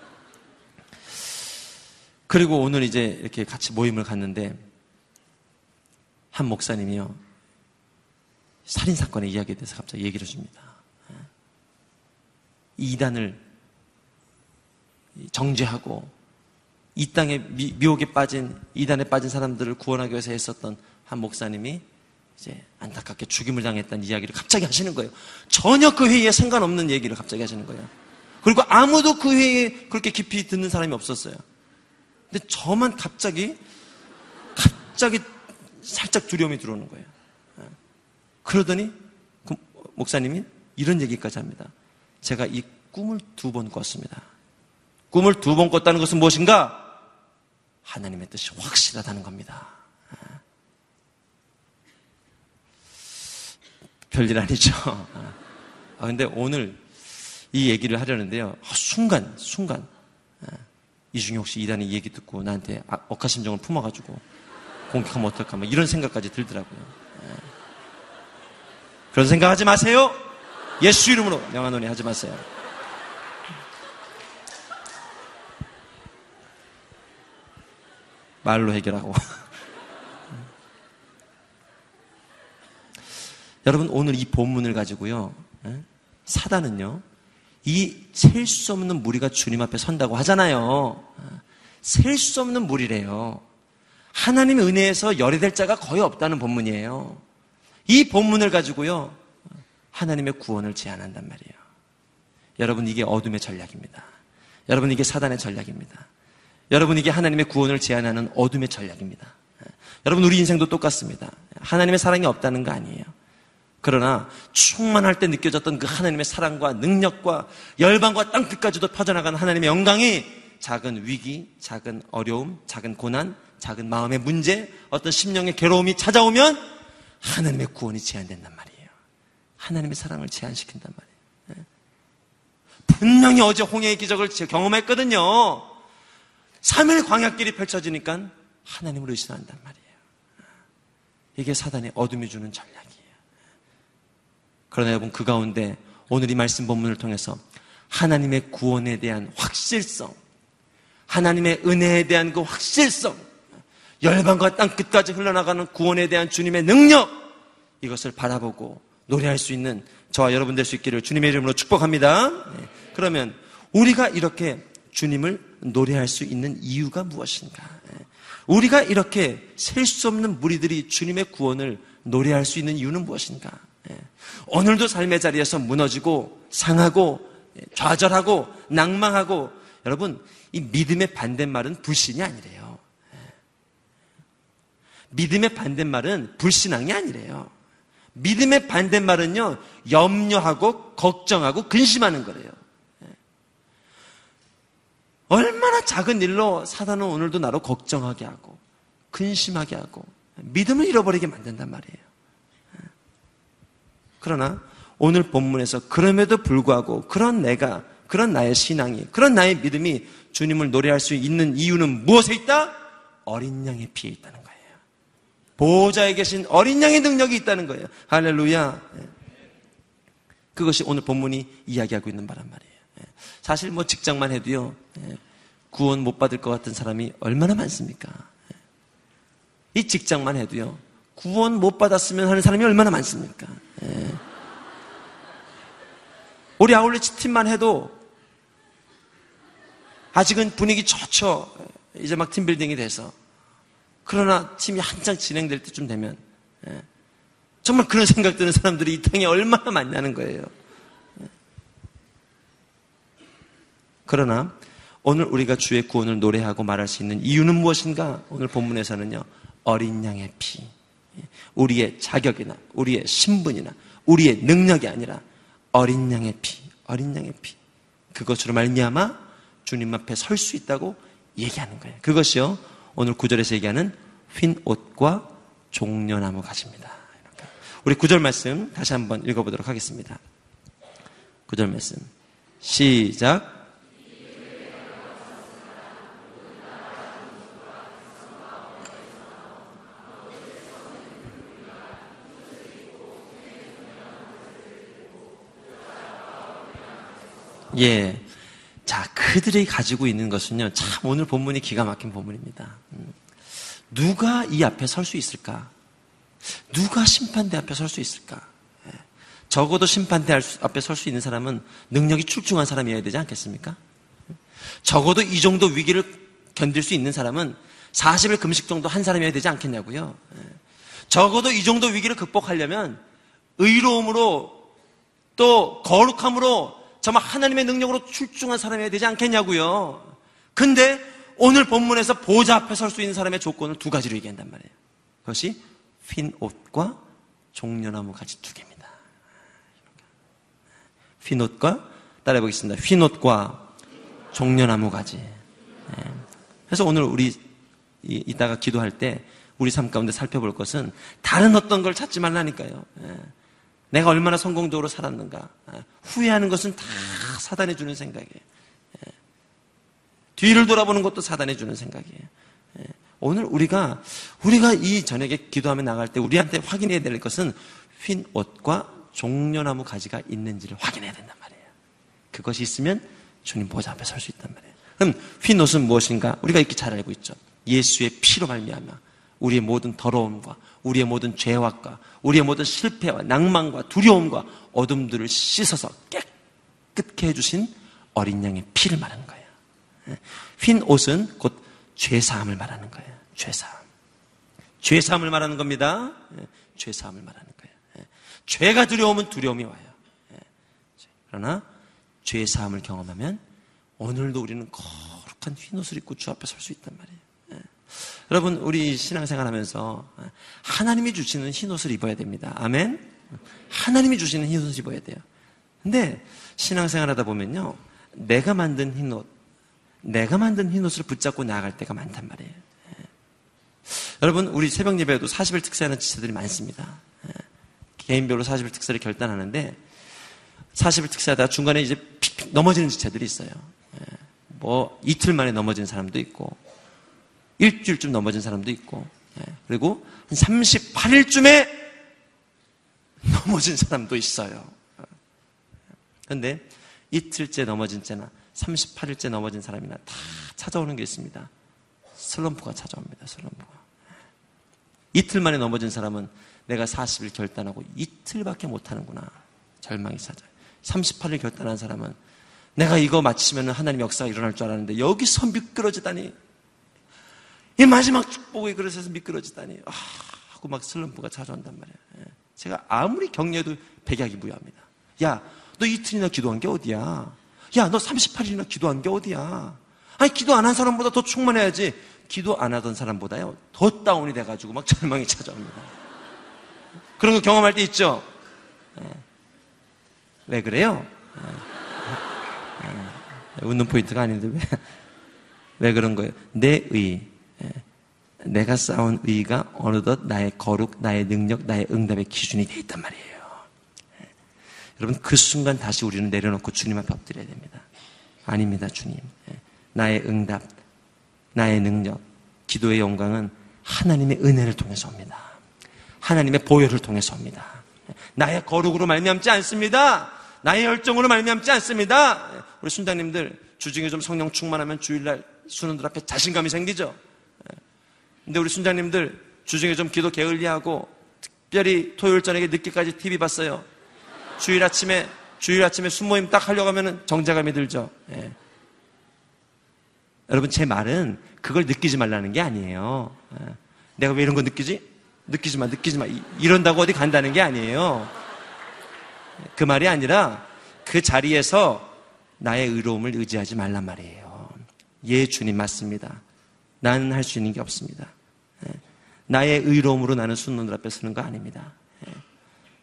그리고 오늘 이제 이렇게 같이 모임을 갔는데 한 목사님이요. 살인 사건의 이야기에 대해서 갑자기 얘기를 해줍니다. 예. 이단을 정죄하고 이 땅에 미, 미혹에 빠진 이단에 빠진 사람들을 구원하기 위해서 했었던 한 목사님이 이제 안타깝게 죽임을 당했다는 이야기를 갑자기 하시는 거예요. 전혀 그 회의에 상관없는 얘기를 갑자기 하시는 거예요. 그리고 아무도 그 회의에 그렇게 깊이 듣는 사람이 없었어요. 근데 저만 갑자기 갑자기 살짝 두려움이 들어오는 거예요. 예. 그러더니 그 목사님이 이런 얘기까지 합니다. 제가 이 꿈을 두 번 꿨습니다. 꿈을 두 번 꿨다는 것은 무엇인가? 하나님의 뜻이 확실하다는 겁니다. 별일 아니죠. 아, 근데 오늘 이 얘기를 하려는데요. 아, 순간, 순간. 이 중에 혹시 이단의 얘기 듣고 나한테 아, 억하심정을 품어가지고 공격하면 어떨까 막 이런 생각까지 들더라고요. 예. 그런 생각하지 마세요. 예수 이름으로 명하노니 하지 마세요. 말로 해결하고. 여러분 오늘 이 본문을 가지고요. 예? 사단은요. 이 셀 수 없는 무리가 주님 앞에 선다고 하잖아요. 셀 수 없는 무리래요. 하나님의 은혜에서 열애될 자가 거의 없다는 본문이에요. 이 본문을 가지고요. 하나님의 구원을 제안한단 말이에요. 여러분 이게 어둠의 전략입니다. 여러분 이게 사단의 전략입니다. 여러분 이게 하나님의 구원을 제안하는 어둠의 전략입니다. 여러분 우리 인생도 똑같습니다. 하나님의 사랑이 없다는 거 아니에요. 그러나 충만할 때 느껴졌던 그 하나님의 사랑과 능력과 열방과 땅끝까지도 퍼져나가는 하나님의 영광이 작은 위기, 작은 어려움, 작은 고난, 작은 마음의 문제, 어떤 심령의 괴로움이 찾아오면 하나님의 구원이 제한된단 말이에요. 하나님의 사랑을 제한시킨단 말이에요. 네. 분명히 어제 홍해의 기적을 경험했거든요. 3일 광약길이 펼쳐지니까 하나님을 의심한단 말이에요. 이게 사단의 어둠이 주는 전략이에요. 그러나 여러분 그 가운데 오늘 이 말씀 본문을 통해서 하나님의 구원에 대한 확실성, 하나님의 은혜에 대한 그 확실성, 열방과 땅 끝까지 흘러나가는 구원에 대한 주님의 능력, 이것을 바라보고 노래할 수 있는 저와 여러분 될 수 있기를 주님의 이름으로 축복합니다. 네. 그러면 우리가 이렇게 주님을 노래할 수 있는 이유가 무엇인가? 네. 우리가 이렇게 셀 수 없는 무리들이 주님의 구원을 노래할 수 있는 이유는 무엇인가? 네. 오늘도 삶의 자리에서 무너지고 상하고 좌절하고 낭망하고 여러분 이 믿음의 반대말은 불신이 아니래요. 믿음의 반대말은 불신앙이 아니래요. 믿음의 반대말은요, 염려하고, 걱정하고, 근심하는 거래요. 예. 얼마나 작은 일로 사단은 오늘도 나로 걱정하게 하고, 근심하게 하고, 믿음을 잃어버리게 만든단 말이에요. 예. 그러나 오늘 본문에서 그럼에도 불구하고 그런 내가, 그런 나의 신앙이, 그런 나의 믿음이 주님을 노래할 수 있는 이유는 무엇에 있다? 어린 양의 피에 있다는 보호자에 계신 어린 양의 능력이 있다는 거예요. 할렐루야. 예. 그것이 오늘 본문이 이야기하고 있는 바란 말이에요. 예. 사실 뭐 직장만 해도요, 예. 구원 못 받을 것 같은 사람이 얼마나 많습니까? 이 직장만 해도요, 구원 못 받았으면 하는 사람이 얼마나 많습니까? 우리 아울렛 팀만 해도 아직은 분위기 좋죠. 이제 막 팀빌딩이 돼서. 그러나 팀이 한창 진행될 때쯤 되면 예, 정말 그런 생각 드는 사람들이 이 땅에 얼마나 많냐는 거예요. 예. 그러나 오늘 우리가 주의 구원을 노래하고 말할 수 있는 이유는 무엇인가? 오늘 본문에서는요. 어린 양의 피. 예. 우리의 자격이나 우리의 신분이나 우리의 능력이 아니라 어린 양의 피. 어린 양의 피. 그것으로 말미암아 주님 앞에 설 수 있다고 얘기하는 거예요. 그것이요. 오늘 구절에서 얘기하는 흰 옷과 종려나무 가지입니다. 우리 구절 말씀 다시 한번 읽어보도록 하겠습니다. 구절 말씀. 시작. 예. 자, 그들이 가지고 있는 것은요, 참 오늘 본문이 기가 막힌 본문입니다. 음. 누가 이 앞에 설 수 있을까? 누가 심판대 앞에 설 수 있을까? 예. 적어도 심판대 앞에 설 수 있는 사람은 능력이 출중한 사람이어야 되지 않겠습니까? 적어도 이 정도 위기를 견딜 수 있는 사람은 40일 금식 정도 한 사람이어야 되지 않겠냐고요. 예. 적어도 이 정도 위기를 극복하려면 의로움으로 또 거룩함으로 정말 하나님의 능력으로 출중한 사람이어야 되지 않겠냐고요. 근데 오늘 본문에서 보좌 앞에 설 수 있는 사람의 조건을 두 가지로 얘기한단 말이에요. 그것이 흰 옷과 종려나무 가지 두 개입니다. 흰 옷과 따라해 보겠습니다. 흰 옷과 종려나무 가지. 예. 그래서 오늘 우리 이따가 기도할 때 우리 삶 가운데 살펴볼 것은 다른 어떤 걸 찾지 말라니까요. 예. 내가 얼마나 성공적으로 살았는가. 아, 후회하는 것은 다 사단이 주는 생각이에요. 예. 뒤를 돌아보는 것도 사단이 주는 생각이에요. 예. 오늘 우리가, 우리가 이 저녁에 기도하며 나갈 때 우리한테 확인해야 될 것은 흰 옷과 종려나무 가지가 있는지를 확인해야 된단 말이에요. 그것이 있으면 주님 보좌 앞에 설 수 있단 말이에요. 그럼 흰 옷은 무엇인가? 우리가 이렇게 잘 알고 있죠. 예수의 피로 말미암아 우리의 모든 더러움과 우리의 모든 죄악과 우리의 모든 실패와 낭만과 두려움과 어둠들을 씻어서 깨끗게 해주신 어린 양의 피를 말하는 거예요. 예. 흰 옷은 곧 죄사함을 말하는 거예요. 죄사함. 죄사함을 말하는 겁니다. 예. 죄사함을 말하는 거예요. 예. 죄가 두려우면 두려움이 와요. 그러나 죄사함을 경험하면 오늘도 우리는 거룩한 흰 옷을 입고 주 앞에 설 수 있단 말이에요. 여러분, 우리 신앙생활 하면서 하나님이 주시는 흰 옷을 입어야 됩니다. 아멘? 하나님이 주시는 흰 옷을 입어야 돼요. 근데 신앙생활 하다 보면요. 내가 만든 흰 옷, 내가 만든 흰 옷을 붙잡고 나아갈 때가 많단 말이에요. 예. 여러분, 우리 새벽 예배에도 40일 특사하는 지체들이 많습니다. 예. 개인별로 40일 특사를 결단하는데 40일 특사하다 중간에 이제 픽픽 넘어지는 지체들이 있어요. 예. 뭐 이틀 만에 넘어진 사람도 있고 일주일쯤 넘어진 사람도 있고, 예. 그리고 한 38일쯤에 넘어진 사람도 있어요. 그런데 이틀째 넘어진 채나 38일째 넘어진 사람이나 다 찾아오는 게 있습니다. 슬럼프가 찾아옵니다. 슬럼프가. 이틀 만에 넘어진 사람은 내가 40일 결단하고 이틀밖에 못하는구나. 절망이 찾아요. 38일 결단한 사람은 내가 이거 마치면 하나님 역사가 일어날 줄 알았는데 여기서 미끄러지다니 이 마지막 축복의 그릇에서 미끄러지다니 아, 하고 막 슬럼프가 찾아온단 말이에요. 예. 제가 아무리 격려해도 백약이 무효합니다. 야, 너 이틀이나 기도한 게 어디야? 야, 너 38일이나 기도한 게 어디야? 아니, 기도 안 한 사람보다 더 충만해야지. 기도 안 하던 사람보다요, 더 다운이 돼가지고 막 절망이 찾아옵니다. 그런 거 경험할 때 있죠? 예. 왜 그래요? 예. 웃는 포인트가 아닌데 왜, 왜 그런 거예요? 내 의, 예. 내가 쌓은 의가 어느덧 나의 거룩, 나의 능력, 나의 응답의 기준이 돼 있단 말이에요. 예. 여러분 그 순간 다시 우리는 내려놓고 주님 앞에 엎드려야 됩니다. 아닙니다, 주님. 예. 나의 응답, 나의 능력, 기도의 영광은 하나님의 은혜를 통해서 옵니다. 하나님의 보혈을 통해서 옵니다. 나의 거룩으로 말미암지 않습니다. 나의 열정으로 말미암지 않습니다. 우리 순장님들 주중에 좀 성령 충만하면 주일날 수능들 앞에 자신감이 생기죠. 근데 우리 순장님들 주중에 좀 기도 게을리하고 특별히 토요일 저녁에 늦게까지 TV 봤어요. 주일 아침에 주일 아침에 순모임 딱 하려고 하면 정자감이 들죠. 예. 여러분 제 말은 그걸 느끼지 말라는 게 아니에요. 예. 내가 왜 이런 거 느끼지? 느끼지 마, 느끼지 마. 이런다고 어디 간다는 게 아니에요. 그 말이 아니라 그 자리에서 나의 의로움을 의지하지 말란 말이에요. 예, 주님 맞습니다. 나는 할 수 있는 게 없습니다. 예. 나의 의로움으로 나는 순놈들 앞에 서는 거 아닙니다. 예.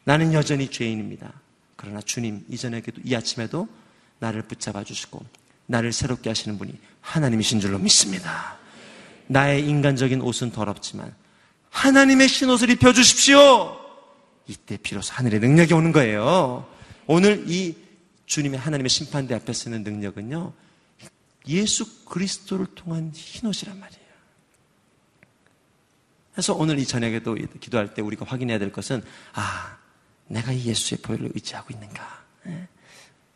나는 여전히 죄인입니다. 그러나 주님 이전에도 이 아침에도 나를 붙잡아 주시고 나를 새롭게 하시는 분이 하나님이신 줄로 믿습니다. 나의 인간적인 옷은 더럽지만 하나님의 신옷을 입혀 주십시오. 이때 비로소 하늘의 능력이 오는 거예요. 오늘 이 주님의 하나님의 심판대 앞에 쓰는 능력은요. 예수 그리스도를 통한 흰옷이란 말이에요. 그래서 오늘 이 저녁에도 기도할 때 우리가 확인해야 될 것은 아, 내가 이 예수의 보혈을 의지하고 있는가? 예?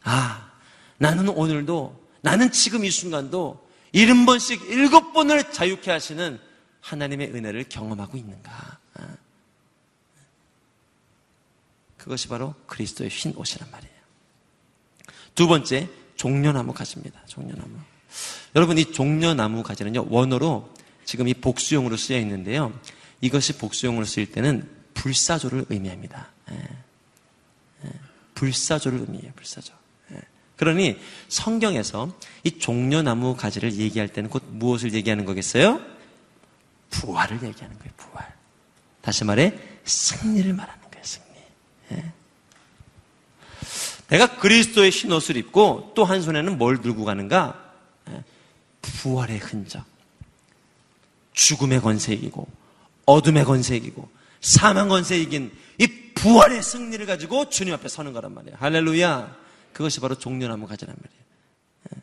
아, 나는 오늘도 나는 지금 이 순간도 일흔 번씩 일곱 번을 자유케 하시는 하나님의 은혜를 경험하고 있는가? 아. 그것이 바로 그리스도의 흰 옷이란 말이에요. 두 번째, 종려나무 가지입니다. 종려나무. 여러분 이 종려나무 가지는요 원어로 지금 이 복수용으로 쓰여 있는데요. 이것이 복수용으로 쓰일 때는 불사조를 의미합니다. 예. 예. 불사조를 의미해요. 불사조. 예. 그러니 성경에서 이 종려나무 가지를 얘기할 때는 곧 무엇을 얘기하는 거겠어요? 부활을 얘기하는 거예요. 부활. 다시 말해 승리를 말하는 거예요. 승리. 예. 내가 그리스도의 흰옷을 입고 또 한 손에는 뭘 들고 가는가? 부활의 흔적. 죽음의 권세 이기고 어둠의 권세 이기고 사망 권세 이긴 이 부활의 승리를 가지고 주님 앞에 서는 거란 말이에요. 할렐루야. 그것이 바로 종려나무 가지란 말이에요. 예.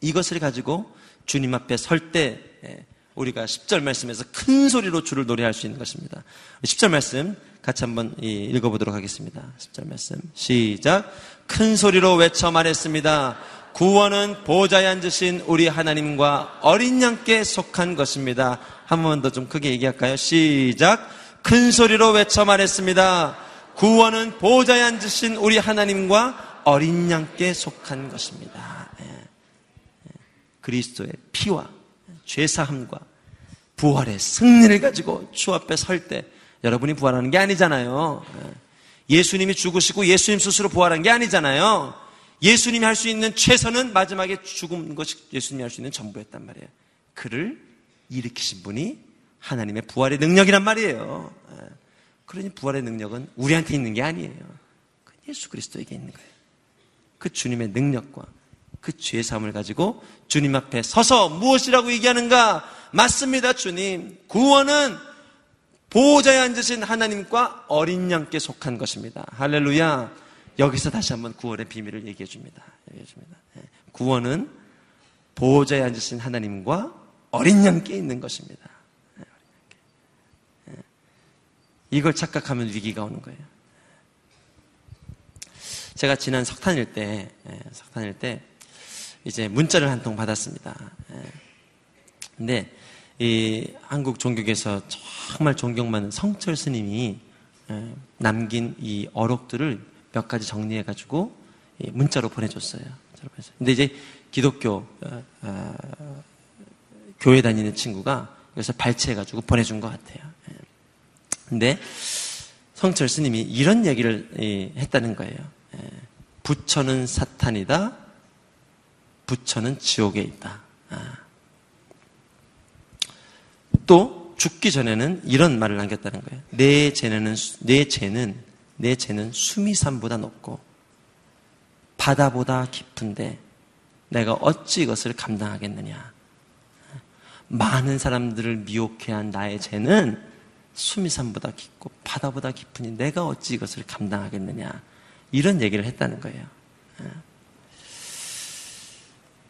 이것을 가지고 주님 앞에 설때 예, 우리가 10절 말씀에서 큰 소리로 주를 노래할 수 있는 것입니다. 10절 말씀 같이 한번 읽어보도록 하겠습니다. 10절 말씀. 시작. 큰 소리로 외쳐 말했습니다. 구원은 보좌에 앉으신 우리 하나님과 어린 양께 속한 것입니다. 한 번 더 좀 크게 얘기할까요? 시작. 큰 소리로 외쳐 말했습니다. 구원은 보좌에 앉으신 우리 하나님과 어린 양께 속한 것입니다. 예. 예. 그리스도의 피와 죄사함과 부활의 승리를 가지고 주 앞에 설 때 여러분이 부활하는 게 아니잖아요. 예. 예수님이 죽으시고 예수님 스스로 부활한 게 아니잖아요. 예수님이 할 수 있는 최선은 마지막에 죽은 것이 예수님이 할 수 있는 전부였단 말이에요. 그를 일으키신 분이 하나님의 부활의 능력이란 말이에요. 예. 그러니 부활의 능력은 우리한테 있는 게 아니에요. 예수 그리스도에게 있는 거예요. 그 주님의 능력과 그 죄 사함을 가지고 주님 앞에 서서 무엇이라고 얘기하는가? 맞습니다, 주님. 구원은 보호자에 앉으신 하나님과 어린 양께 속한 것입니다. 할렐루야. 여기서 다시 한번 구원의 비밀을 얘기해 줍니다. 얘기해 줍니다. 예. 구원은 보호자에 앉으신 하나님과 어린 양께 있는 것입니다. 예. 예. 이걸 착각하면 위기가 오는 거예요. 제가 지난 석탄일 때, 석탄일 때, 이제 문자를 한 통 받았습니다. 근데, 이 한국 종교에서 정말 존경 많은 성철 스님이 남긴 이 어록들을 몇 가지 정리해가지고 문자로 보내줬어요. 근데 이제 기독교 어, 어, 교회 다니는 친구가 여기서 발췌해가지고 보내준 것 같아요. 예. 근데 성철 스님이 이런 얘기를 했다는 거예요. 예. 부처는 사탄이다. 부처는 지옥에 있다. 아. 또 죽기 전에는 이런 말을 남겼다는 거예요. 내 죄는 내 죄는 내 죄는 수미산보다 높고 바다보다 깊은데 내가 어찌 이것을 감당하겠느냐. 많은 사람들을 미혹해 한 나의 죄는 수미산보다 깊고 바다보다 깊으니 내가 어찌 이것을 감당하겠느냐. 이런 얘기를 했다는 거예요.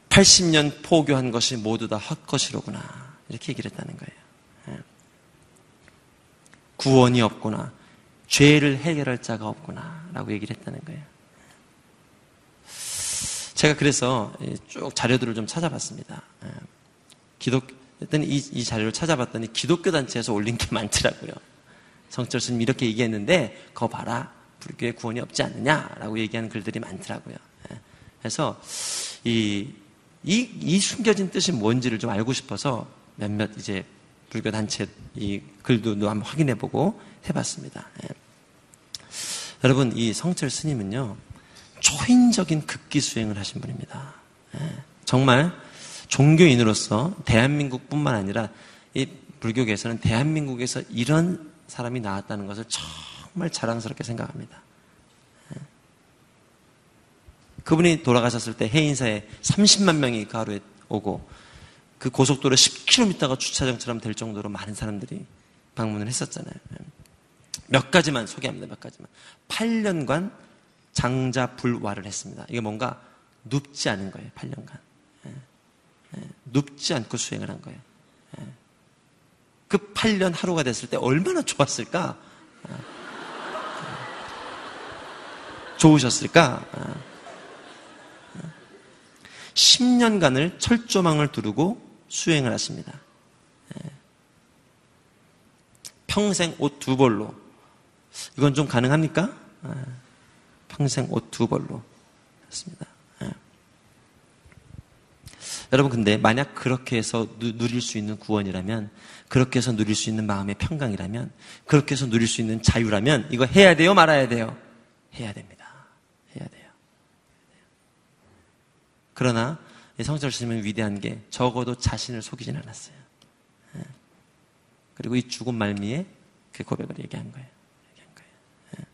80년 포교한 것이 모두 다 헛것이로구나. 이렇게 얘기를 했다는 거예요. 구원이 없구나. 죄를 해결할 자가 없구나. 라고 얘기를 했다는 거예요. 제가 그래서 쭉 자료들을 좀 찾아봤습니다. 예. 기독, 이, 이 자료를 찾아봤더니 기독교 단체에서 올린 게 많더라고요. 성철 스님 이렇게 얘기했는데, 거 봐라. 불교에 구원이 없지 않느냐라고 얘기하는 글들이 많더라고요. 예. 그래서 이, 이, 이 숨겨진 뜻이 뭔지를 좀 알고 싶어서 몇몇 이제 불교 단체 이 글도 한번 확인해 보고 해봤습니다. 예. 여러분 이 성철 스님은요 초인적인 극기 수행을 하신 분입니다. 예. 정말 종교인으로서 대한민국뿐만 아니라 이 불교계에서는 대한민국에서 이런 사람이 나왔다는 것을 정말 자랑스럽게 생각합니다. 예. 그분이 돌아가셨을 때 해인사에 30만 명이 그 하루에 오고 그 고속도로 10km가 주차장처럼 될 정도로 많은 사람들이 방문을 했었잖아요. 몇 가지만 소개합니다. 몇 가지만. 8년간 장자 불화를 했습니다. 이게 뭔가 눕지 않은 거예요. 8년간. 예. 예. 눕지 않고 수행을 한 거예요. 예. 그 8년 하루가 됐을 때 얼마나 좋았을까? 예. 좋으셨을까? 10년간을 예. 철조망을 두르고 수행을 했습니다. 평생 옷 두 벌로. 이건 좀 가능합니까? 평생 옷 두 벌로. 했습니다. 여러분, 근데 만약 그렇게 해서 누 릴 수 있는 구원이라면, 그렇게 해서 누릴 수 있는 마음의 평강이라면, 그렇게 해서 누릴 수 있는 자유라면, 이거 해야 돼요? 말아야 돼요? 해야 됩니다. 해야 돼요. 그러나, 성철 스님은 위대한 게 적어도 자신을 속이진 않았어요. 예. 그리고 이 죽은 말미에 그 고백을 얘기한 거예요. 얘기한 거예요. 예.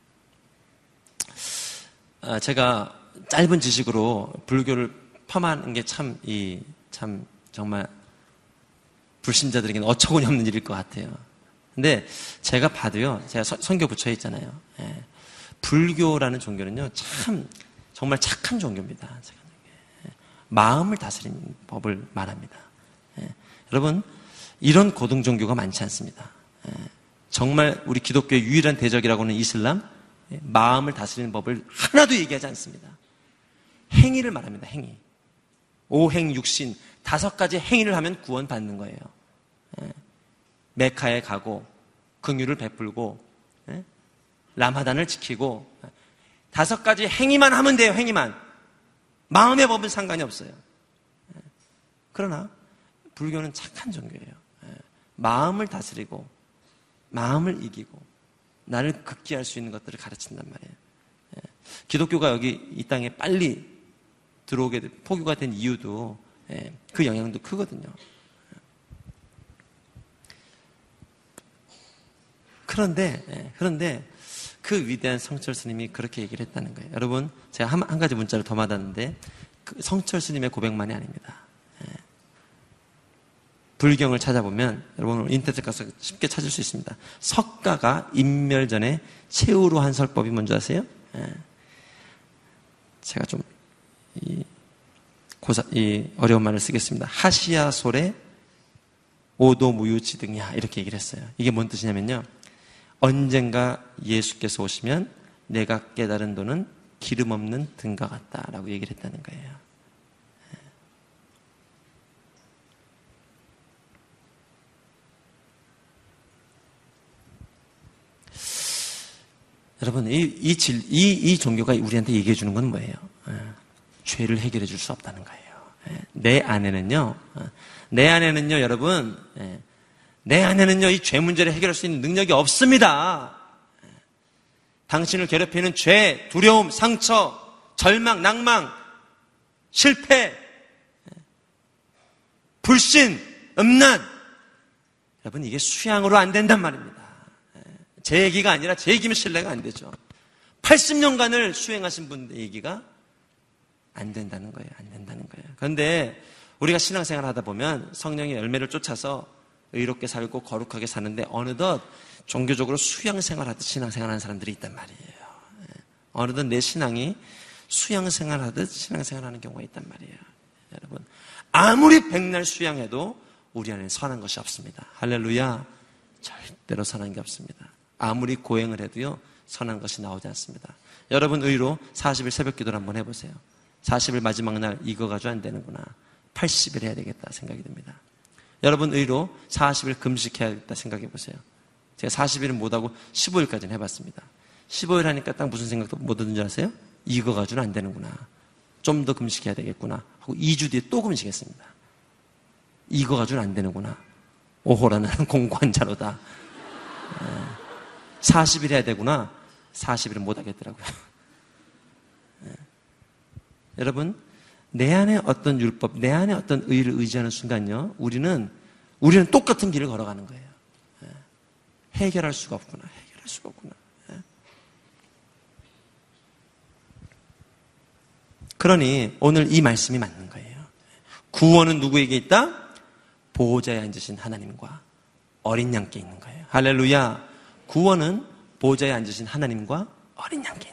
아, 제가 짧은 지식으로 불교를 폄하는 게 참, 이, 참, 정말 불신자들에게는 어처구니 없는 일일 것 같아요. 근데 제가 봐도요, 제가 선교 부처에 있잖아요. 예. 불교라는 종교는요, 참, 정말 착한 종교입니다. 마음을 다스리는 법을 말합니다. 예. 여러분, 이런 고등 종교가 많지 않습니다. 예. 정말 우리 기독교의 유일한 대적이라고 하는 이슬람, 예. 마음을 다스리는 법을 하나도 얘기하지 않습니다. 행위를 말합니다, 행위. 오행 육신 다섯 가지 행위를 하면 구원받는 거예요. 예. 메카에 가고 긍휼을 베풀고 예. 라마단을 지키고 다섯 가지 행위만 하면 돼요. 행위만 마음의 법은 상관이 없어요. 예. 그러나 불교는 착한 종교예요. 마음을 다스리고 마음을 이기고 나를 극기할 수 있는 것들을 가르친단 말이에요. 기독교가 여기 이 땅에 빨리 들어오게 포교가 된 이유도 예, 그 영향도 크거든요. 그런데 예, 그런데 그 위대한 성철 스님이 그렇게 얘기를 했다는 거예요. 여러분 제가 한, 한 가지 문자를 더 받았는데 그 성철 스님의 고백만이 아닙니다. 예. 불경을 찾아보면 여러분 인터넷 가서 쉽게 찾을 수 있습니다. 석가가 인멸 전에 최후로 한 설법이 뭔지 아세요? 제가 좀 이, 고사, 이 어려운 말을 쓰겠습니다. 하시야 솔에 오도 무유지등이야 이렇게 얘기를 했어요. 이게 뭔 뜻이냐면요. 언젠가 예수께서 오시면 내가 깨달은 도는 기름 없는 등과 같다라고 얘기를 했다는 거예요. 여러분, 이, 이, 질, 이, 이 종교가 우리한테 얘기해 주는 건 뭐예요? 예, 죄를 해결해 줄 수 없다는 거예요. 예, 내 안에는요, 어, 내 안에는요, 여러분, 예, 내 안에는요, 이 죄 문제를 해결할 수 있는 능력이 없습니다. 당신을 괴롭히는 죄, 두려움, 상처, 절망, 낭망, 실패, 불신, 음란. 여러분, 이게 수양으로 안 된단 말입니다. 제 얘기가 아니라 제 얘기면 신뢰가 안 되죠. 80년간을 수행하신 분의 얘기가 안 된다는 거예요. 안 된다는 거예요. 그런데 우리가 신앙생활 하다 보면 성령의 열매를 쫓아서 의롭게 살고 거룩하게 사는데 어느덧 종교적으로 수양생활 하듯 신앙생활 하는 사람들이 있단 말이에요. 예. 어느덧 내 신앙이 수양생활 하듯 신앙생활 하는 경우가 있단 말이에요. 여러분, 아무리 백날 수양해도 우리 안에 선한 것이 없습니다. 할렐루야. 절대로 선한 게 없습니다. 아무리 고행을 해도요, 선한 것이 나오지 않습니다. 여러분 의로 40일 새벽 기도를 한번 해보세요. 40일 마지막 날 이거 가지고 안 되는구나. 80일 해야 되겠다 생각이 듭니다. 여러분 의로 40일 금식해야겠다 생각해 보세요. 제가 40일은 못하고 15일까지는 해봤습니다. 15일 하니까 딱 무슨 생각도 못 드는 줄 아세요? 이거 가지고는 안 되는구나. 좀 더 금식해야 되겠구나. 하고 2주 뒤에 또 금식했습니다. 이거 가지고는 안 되는구나. 오호라는 공고한 자로다. 40일 해야 되구나. 40일은 못 하겠더라고요. 네. 여러분, 내 안에 어떤 율법, 내 안에 어떤 의를 의지하는 순간요, 우리는, 우리는 똑같은 길을 걸어가는 거예요. 네. 해결할 수가 없구나. 해결할 수가 없구나. 네. 그러니 오늘 이 말씀이 맞는 거예요. 구원은 누구에게 있다? 보호자에 앉으신 하나님과 어린 양께 있는 거예요. 할렐루야. 구원은 보좌에 앉으신 하나님과 어린 양께. 예.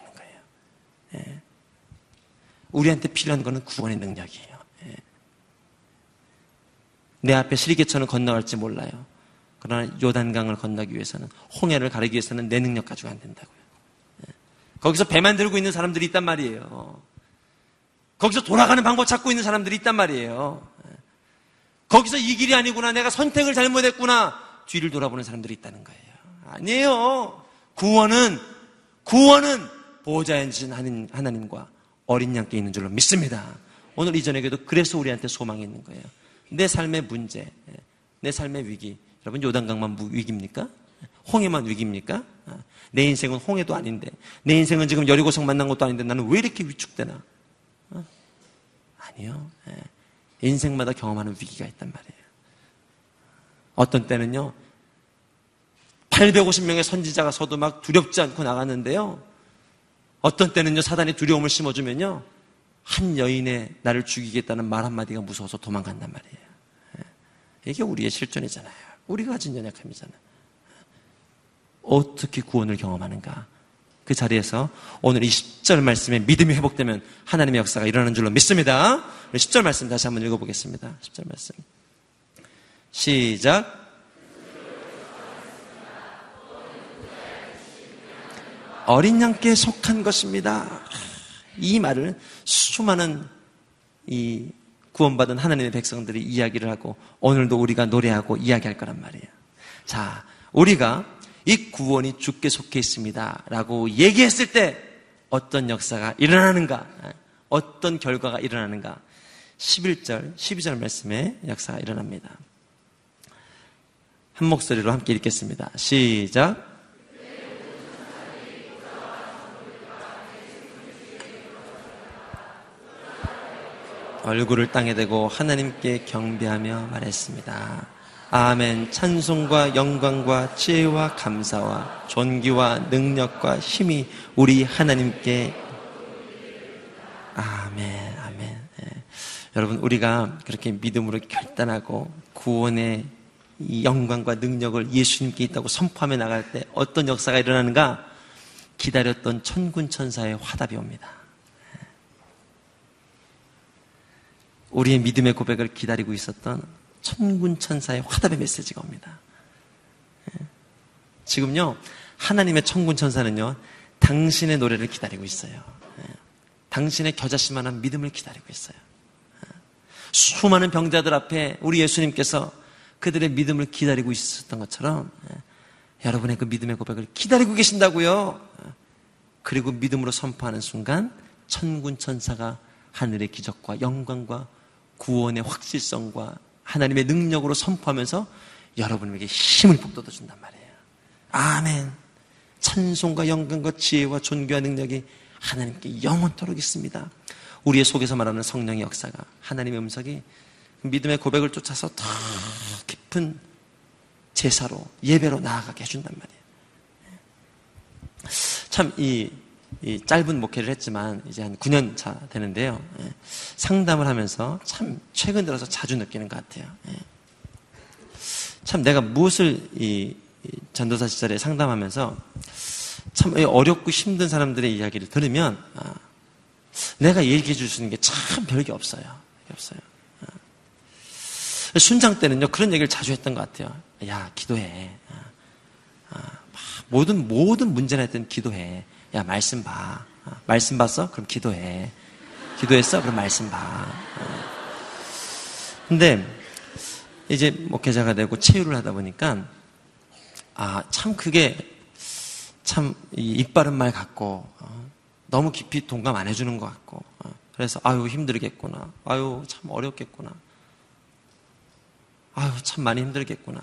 우리한테 필요한 것은 구원의 능력이에요. 예. 내 앞에 시리개천을 건너갈지 몰라요. 그러나 요단강을 건너기 위해서는 홍해를 가르기 위해서는 내 능력 가지고 안 된다고요. 예. 거기서 배 만 들고 있는 사람들이 있단 말이에요. 거기서 돌아가는 방법 찾고 있는 사람들이 있단 말이에요. 예. 거기서 이 길이 아니구나. 내가 선택을 잘못했구나. 뒤를 돌아보는 사람들이 있다는 거예요. 아니에요. 구원은, 구원은 앉으신 하나님과 어린 양께 있는 줄로 믿습니다. 오늘 이전에게도 그래서 우리한테 소망이 있는 거예요. 내 삶의 문제, 내 삶의 위기. 여러분, 요단강만 위기입니까? 홍해만 위기입니까? 내 인생은 홍해도 아닌데, 내 인생은 지금 여리고성 만난 것도 아닌데 나는 왜 이렇게 위축되나? 아니요. 인생마다 경험하는 위기가 있단 말이에요. 어떤 때는요, 850명의 선지자가 서도 막 두렵지 않고 나갔는데요. 어떤 때는요, 사단이 두려움을 심어주면요, 한 여인의 나를 죽이겠다는 말 한마디가 무서워서 도망간단 말이에요. 예. 이게 우리의 실존이잖아요. 우리가 가진 연약함이잖아요. 어떻게 구원을 경험하는가? 그 자리에서 오늘 이 10절 말씀에 믿음이 회복되면 하나님의 역사가 일어나는 줄로 믿습니다. 10절 말씀 다시 한번 읽어보겠습니다. 10절 말씀. 시작. 어린 양께 속한 것입니다. 이 말을 수많은 이 구원받은 하나님의 백성들이 이야기를 하고 오늘도 우리가 노래하고 이야기할 거란 말이에요. 자, 우리가 이 구원이 주께 속해 있습니다. 라고 얘기했을 때 어떤 역사가 일어나는가? 어떤 결과가 일어나는가? 11절, 12절 말씀에 역사가 일어납니다. 한 목소리로 함께 읽겠습니다. 시작. 얼굴을 땅에 대고 하나님께 경배하며 말했습니다. 아멘. 찬송과 영광과 지혜와 감사와 존귀와 능력과 힘이 우리 하나님께 아멘. 아멘. 예. 여러분 우리가 그렇게 믿음으로 결단하고 구원의 이 영광과 능력을 예수님께 있다고 선포하며 나갈 때 어떤 역사가 일어나는가? 기다렸던 천군 천사의 화답이 옵니다. 우리의 믿음의 고백을 기다리고 있었던 천군 천사의 화답의 메시지가 옵니다. 예. 지금요, 하나님의 천군 천사는요, 당신의 노래를 기다리고 있어요. 예. 당신의 겨자씨만한 믿음을 기다리고 있어요. 예. 수많은 병자들 앞에 우리 예수님께서 그들의 믿음을 기다리고 있었던 것처럼 여러분의 그 믿음의 고백을 기다리고 계신다고요. 그리고 믿음으로 선포하는 순간 천군 천사가 하늘의 기적과 영광과 구원의 확실성과 하나님의 능력으로 선포하면서 여러분에게 힘을 북돋아 준단 말이에요. 아멘. 찬송과 영광과 지혜와 존귀와 능력이 하나님께 영원토록 있습니다. 우리의 속에서 말하는 성령의 역사가 하나님의 음성이 믿음의 고백을 쫓아서 더 깊은 제사로 예배로 나아가게 해준단 말이에요. 참이 이 짧은 목회를 했지만 이제 한 9년 차 되는데요. 예. 상담을 하면서 참 최근 들어서 자주 느끼는 것 같아요. 예. 참 내가 무엇을 이 전도사 시절에 상담하면서 참 어렵고 힘든 사람들의 이야기를 들으면 아, 내가 얘기해 줄 수 있는 게 참 별게 없어요. 없어요. 아. 순장 때는요 그런 얘기를 자주 했던 것 같아요. 야 기도해. 아, 모든 모든 문제나 했던 기도해. 야, 말씀 봐. 어, 말씀 봤어? 그럼 기도해. 기도했어? 그럼 말씀 봐. 어. 근데 이제 목회자가 되고 체유를 하다 보니까 아, 참 그게 참 이빨은 말 같고 어, 너무 깊이 동감 안 해주는 것 같고 그래서 아유 힘들겠구나. 아유 참 어렵겠구나. 아유 참 많이 힘들겠구나.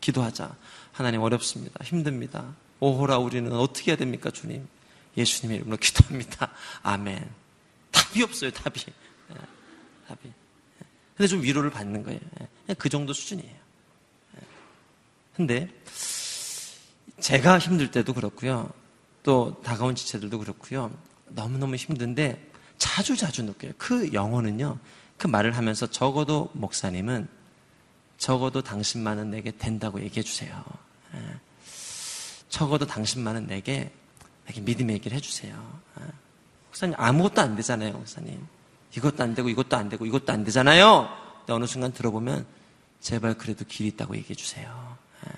기도하자. 하나님 어렵습니다. 힘듭니다. 오호라 우리는 어떻게 해야 됩니까, 주님? 예수님의 이름으로 기도합니다. 아멘. 답이 없어요, 답이. 예, 답이. 예. 근데 좀 위로를 받는 거예요. 예, 그 정도 수준이에요. 근데 제가 힘들 때도 그렇고요. 또 다가온 지체들도 그렇고요. 너무너무 힘든데 자주 자주 느껴요. 그 영혼은요. 그 말을 하면서 적어도 목사님은 적어도 당신만은 내게 된다고 얘기해 주세요. 적어도 당신만은 내게 믿음의 얘기를 해주세요. 아, 목사님 아무것도 안 되잖아요, 목사님. 이것도 안 되고 이것도 안 되고 이것도 안 되잖아요. 근데 어느 순간 들어보면 제발 그래도 길이 있다고 얘기해 주세요. 아,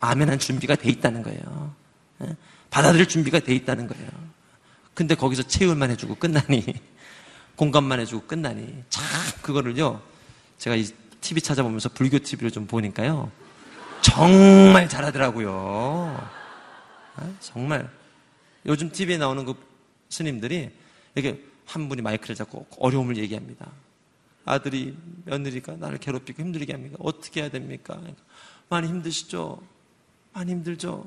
아멘한 준비가 돼 있다는 거예요. 아, 받아들일 준비가 돼 있다는 거예요. 근데 거기서 체휼만 해주고 끝나니 공감만 해주고 끝나니 참 그거를요. 제가 이 TV 찾아보면서 불교 TV를 좀 보니까요. 정말 잘하더라고요. 정말 요즘 TV에 나오는 그 스님들이 이렇게 한 분이 마이크를 잡고 어려움을 얘기합니다. 아들이 며느리가 나를 괴롭히고 힘들게 합니까? 어떻게 해야 됩니까? 그러니까 많이 힘드시죠? 많이 힘들죠?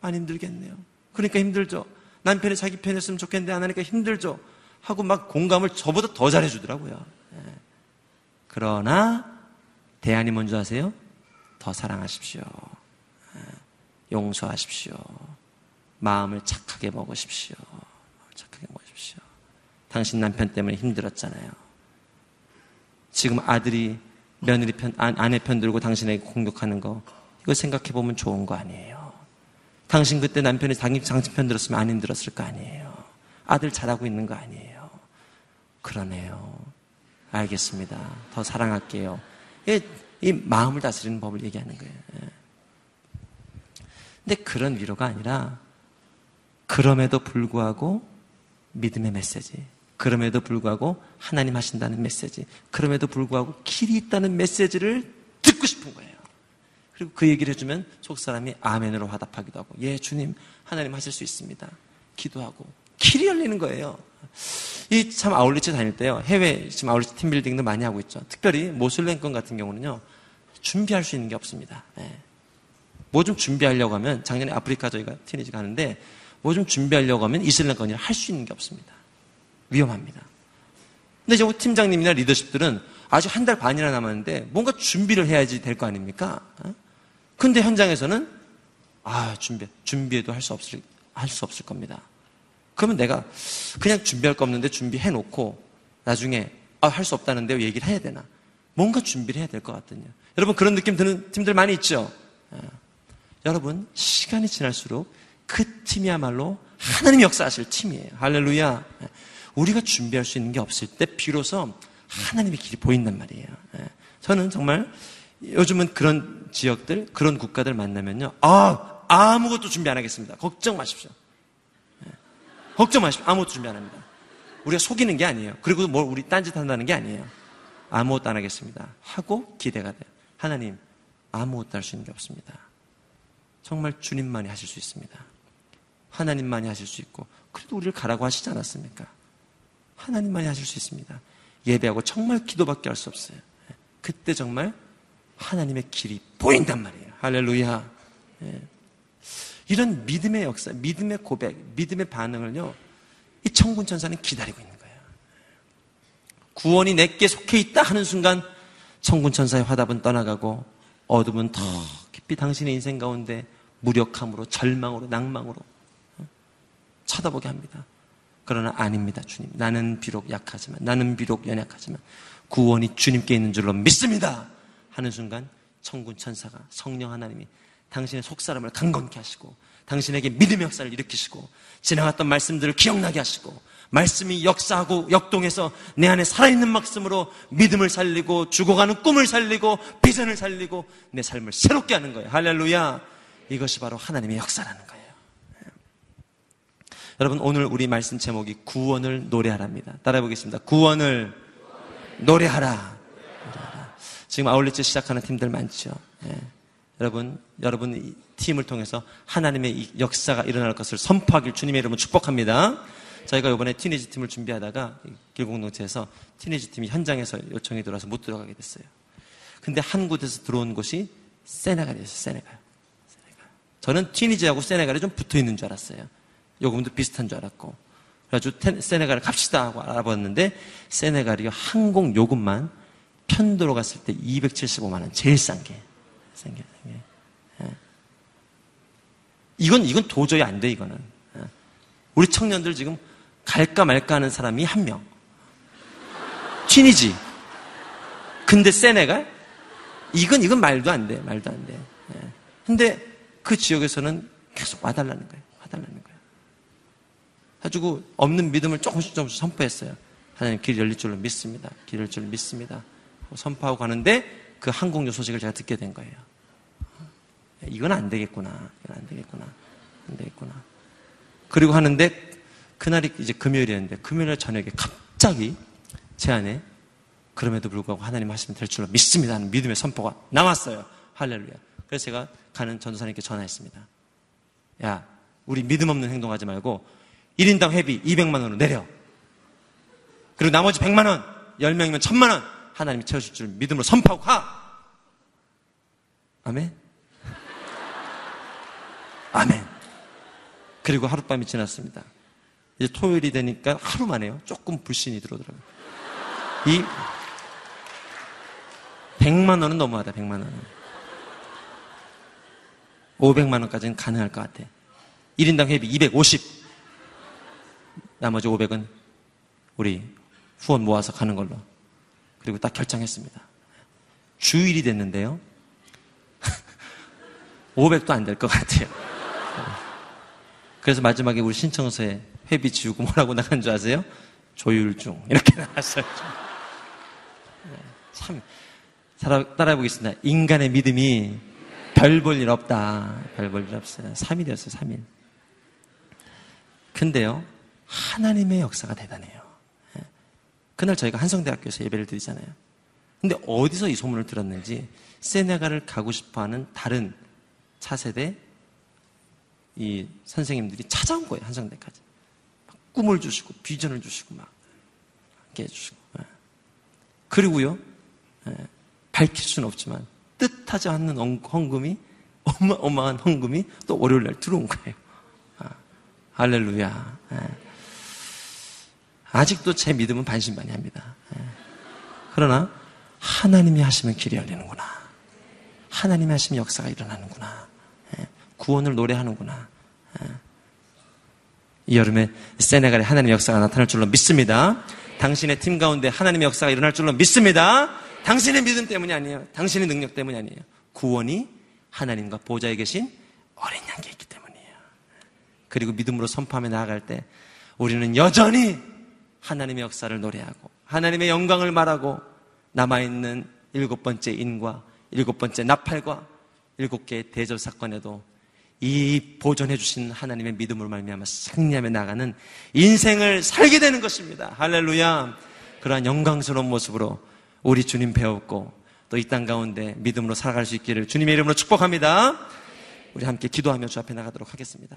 많이 힘들겠네요. 그러니까 힘들죠? 남편이 자기 편이었으면 좋겠는데 안 하니까 힘들죠? 하고 막 공감을 저보다 더 잘해주더라고요. 네. 그러나 대안이 뭔지 아세요? 더 사랑하십시오. 네. 용서하십시오. 마음을 착하게 먹으십시오. 착하게 먹으십시오. 당신 남편 때문에 힘들었잖아요. 지금 아들이 며느리 편, 아내 편 들고 당신에게 공격하는 거, 이거 생각해 보면 좋은 거 아니에요. 당신 그때 남편이 당신 편 들었으면 안 힘들었을 거 아니에요. 아들 잘하고 있는 거 아니에요. 그러네요. 알겠습니다. 더 사랑할게요. 이, 이 마음을 다스리는 법을 얘기하는 거예요. 예. 근데 그런 위로가 아니라 그럼에도 불구하고 믿음의 메시지. 그럼에도 불구하고 하나님 하신다는 메시지, 그럼에도 불구하고 길이 있다는 메시지를 듣고 싶은 거예요. 그리고 그 얘기를 해주면 속 사람이 아멘으로 화답하기도 하고, 예, 주님, 하나님 하실 수 있습니다. 기도하고, 길이 열리는 거예요. 이 참 아울리치 다닐 때요, 해외 지금 아울리치 팀빌딩도 많이 하고 있죠. 특별히 모슬렘권 같은 경우는요, 준비할 수 있는 게 없습니다. 예. 뭐좀 준비하려고 하면, 작년에 아프리카 저희가 티니지 가는데, 뭐 좀 준비하려고 하면 이슬람권이라 할수 있는 게 없습니다. 위험합니다. 근데 이제 팀장님이나 리더십들은 아직 한 달 반이나 남았는데 뭔가 준비를 해야지 될 거 아닙니까? 어? 근데 현장에서는 아 준비 준비해도 할 수 없을 할 수 없을 겁니다. 그러면 내가 그냥 준비할 거 없는데 준비해 놓고 나중에 아, 할 수 없다는데 얘기를 해야 되나? 뭔가 준비를 해야 될 것 같거든요. 여러분 그런 느낌 드는 팀들 많이 있죠. 어. 여러분 시간이 지날수록 그 팀이야말로 하나님 역사하실 팀이에요. 할렐루야. 우리가 준비할 수 있는 게 없을 때 비로소 하나님의 길이 보인단 말이에요. 예. 저는 정말 요즘은 그런 지역들, 그런 국가들 만나면요. 아, 아무것도 준비 안 하겠습니다. 걱정 마십시오. 예. 걱정 마십시오. 아무것도 준비 안 합니다. 우리가 속이는 게 아니에요. 그리고 뭘 우리 딴짓 한다는 게 아니에요. 아무것도 안 하겠습니다. 하고 기대가 돼요. 하나님, 아무것도 할 수 있는 게 없습니다. 정말 주님만이 하실 수 있습니다. 하나님만이 하실 수 있고, 그래도 우리를 가라고 하시지 않았습니까? 하나님만이 하실 수 있습니다. 예배하고 정말 기도밖에 할 수 없어요. 그때 정말 하나님의 길이 보인단 말이에요. 할렐루야. 예. 이런 믿음의 역사, 믿음의 고백, 믿음의 반응을요, 이 청군 천사는 기다리고 있는 거예요. 구원이 내게 속해 있다 하는 순간 청군 천사의 화답은 떠나가고 어둠은 더 깊이 당신의 인생 가운데 무력함으로 절망으로 낭망으로 어, 쳐다보게 합니다. 그러나 아닙니다, 주님. 나는 비록 약하지만, 나는 비록 연약하지만, 구원이 주님께 있는 줄로 믿습니다! 하는 순간, 천군 천사가, 성령 하나님이 당신의 속사람을 강건케 하시고, 당신에게 믿음의 역사를 일으키시고, 지나갔던 말씀들을 기억나게 하시고, 말씀이 역사하고 역동해서 내 안에 살아있는 말씀으로 믿음을 살리고, 죽어가는 꿈을 살리고, 비전을 살리고, 내 삶을 새롭게 하는 거예요. 할렐루야! 이것이 바로 하나님의 역사라는 거예요. 여러분 오늘 우리 말씀 제목이 구원을 노래하랍니다. 따라해 보겠습니다. 구원을 노래하라. 지금 아울렛째 시작하는 팀들 많죠. 예. 여러분, 여러분 이 팀을 통해서 하나님의 역사가 일어날 것을 선포하길 주님의 이름으로 축복합니다. 저희가 이번에 티니지 팀을 준비하다가 길공동체에서 티니지 팀이 현장에서 요청이 들어와서 못 들어가게 됐어요. 근데 한 곳에서 들어온 곳이 세네갈이었어요. 세네갈. 세네갈. 저는 티니지하고 세네갈이 좀 붙어 있는 줄 알았어요. 요금도 비슷한 줄 알았고. 그래가지고 세네갈 갑시다 하고 알아봤는데 세네갈이 항공 요금만 편도로 갔을 때 275만 원 제일 싼 게. 싼 게. 예. 이건 이건 도저히 안 돼 이거는. 예. 우리 청년들 지금 갈까 말까 하는 사람이 한 명. 튀니지. 근데 세네갈? 이건 이건 말도 안 돼. 말도 안 돼. 예. 근데 그 지역에서는 계속 와달라는 거예요. 와달라는 거예요. 가지고 없는 믿음을 조금씩 조금씩 선포했어요. 하나님 길 열릴 줄로 믿습니다. 길 열릴 줄로 믿습니다. 선포하고 가는데 그 항공료 소식을 제가 듣게 된 거예요. 이건 안 되겠구나. 이건 안 되겠구나. 안 되겠구나. 그리고 하는데 그날이 이제 금요일이었는데 금요일 저녁에 갑자기 제 안에 그럼에도 불구하고 하나님 하시면 될 줄로 믿습니다 하는 믿음의 선포가 나왔어요. 할렐루야. 그래서 제가 가는 전도사님께 전화했습니다. 야, 우리 믿음 없는 행동하지 말고 1인당 회비 200만 원으로 내려. 그리고 나머지 100만 원, 10명이면 1000만 원 하나님이 채워줄 줄 믿음으로 선포하고 가. 아멘. 아멘. 그리고 하룻밤이 지났습니다. 이제 토요일이 되니까 하루 만에요. 조금 불신이 들어오더라고요. 이 100만 원은 너무하다, 100만 원은. 500만 원까지는 가능할 것 같아. 1인당 회비 250. 나머지 500은 우리 후원 모아서 가는 걸로. 그리고 딱 결정했습니다. 주일이 됐는데요. 500도 안 될 것 같아요. 그래서 마지막에 우리 신청서에 회비 지우고 뭐라고 나간 줄 아세요? 조율 중. 이렇게 나왔어요. 참, 따라해 보겠습니다. 인간의 믿음이 별 볼 일 없다. 별 볼 일 없어요. 3일이었어요, 3일. 근데요, 하나님의 역사가 대단해요. 그날 저희가 한성대학교에서 예배를 드리잖아요. 근데 어디서 이 소문을 들었는지 세네갈을 가고 싶어 하는 다른 차세대 이 선생님들이 찾아온 거예요 한성대까지 꿈을 주시고 비전을 주시고 막 이렇게 해주시고 예. 그리고요 예, 밝힐 수는 없지만 뜻하지 않는 헌금이 어마 어마한 헌금이 또 월요일 날 들어온 거예요. 아, 할렐루야. 예. 아직도 제 믿음은 반신반의합니다. 예. 그러나 하나님이 하시면 길이 열리는구나. 하나님이 하시면 역사가 일어나는구나. 예. 구원을 노래하는구나. 예. 이 여름에 세네갈에 하나님의 역사가 나타날 줄로 믿습니다. 당신의 팀 가운데 하나님의 역사가 일어날 줄로 믿습니다. 당신의 믿음 때문이 아니에요. 당신의 능력 때문이 아니에요. 구원이 하나님과 보좌에 계신 어린 양께 있기 때문이에요. 그리고 믿음으로 선포하며 나아갈 때 우리는 여전히 하나님의 역사를 노래하고 하나님의 영광을 말하고 남아있는 일곱 번째 인과 일곱 번째 나팔과 일곱 개의 대접 사건에도 이 보존해 주신 하나님의 믿음으로 말미암아 승리하며 나가는 인생을 살게 되는 것입니다. 할렐루야. 그러한 영광스러운 모습으로 우리 주님 배웠고 또 이 땅 가운데 믿음으로 살아갈 수 있기를 주님의 이름으로 축복합니다. 우리 함께 기도하며 주 앞에 나가도록 하겠습니다.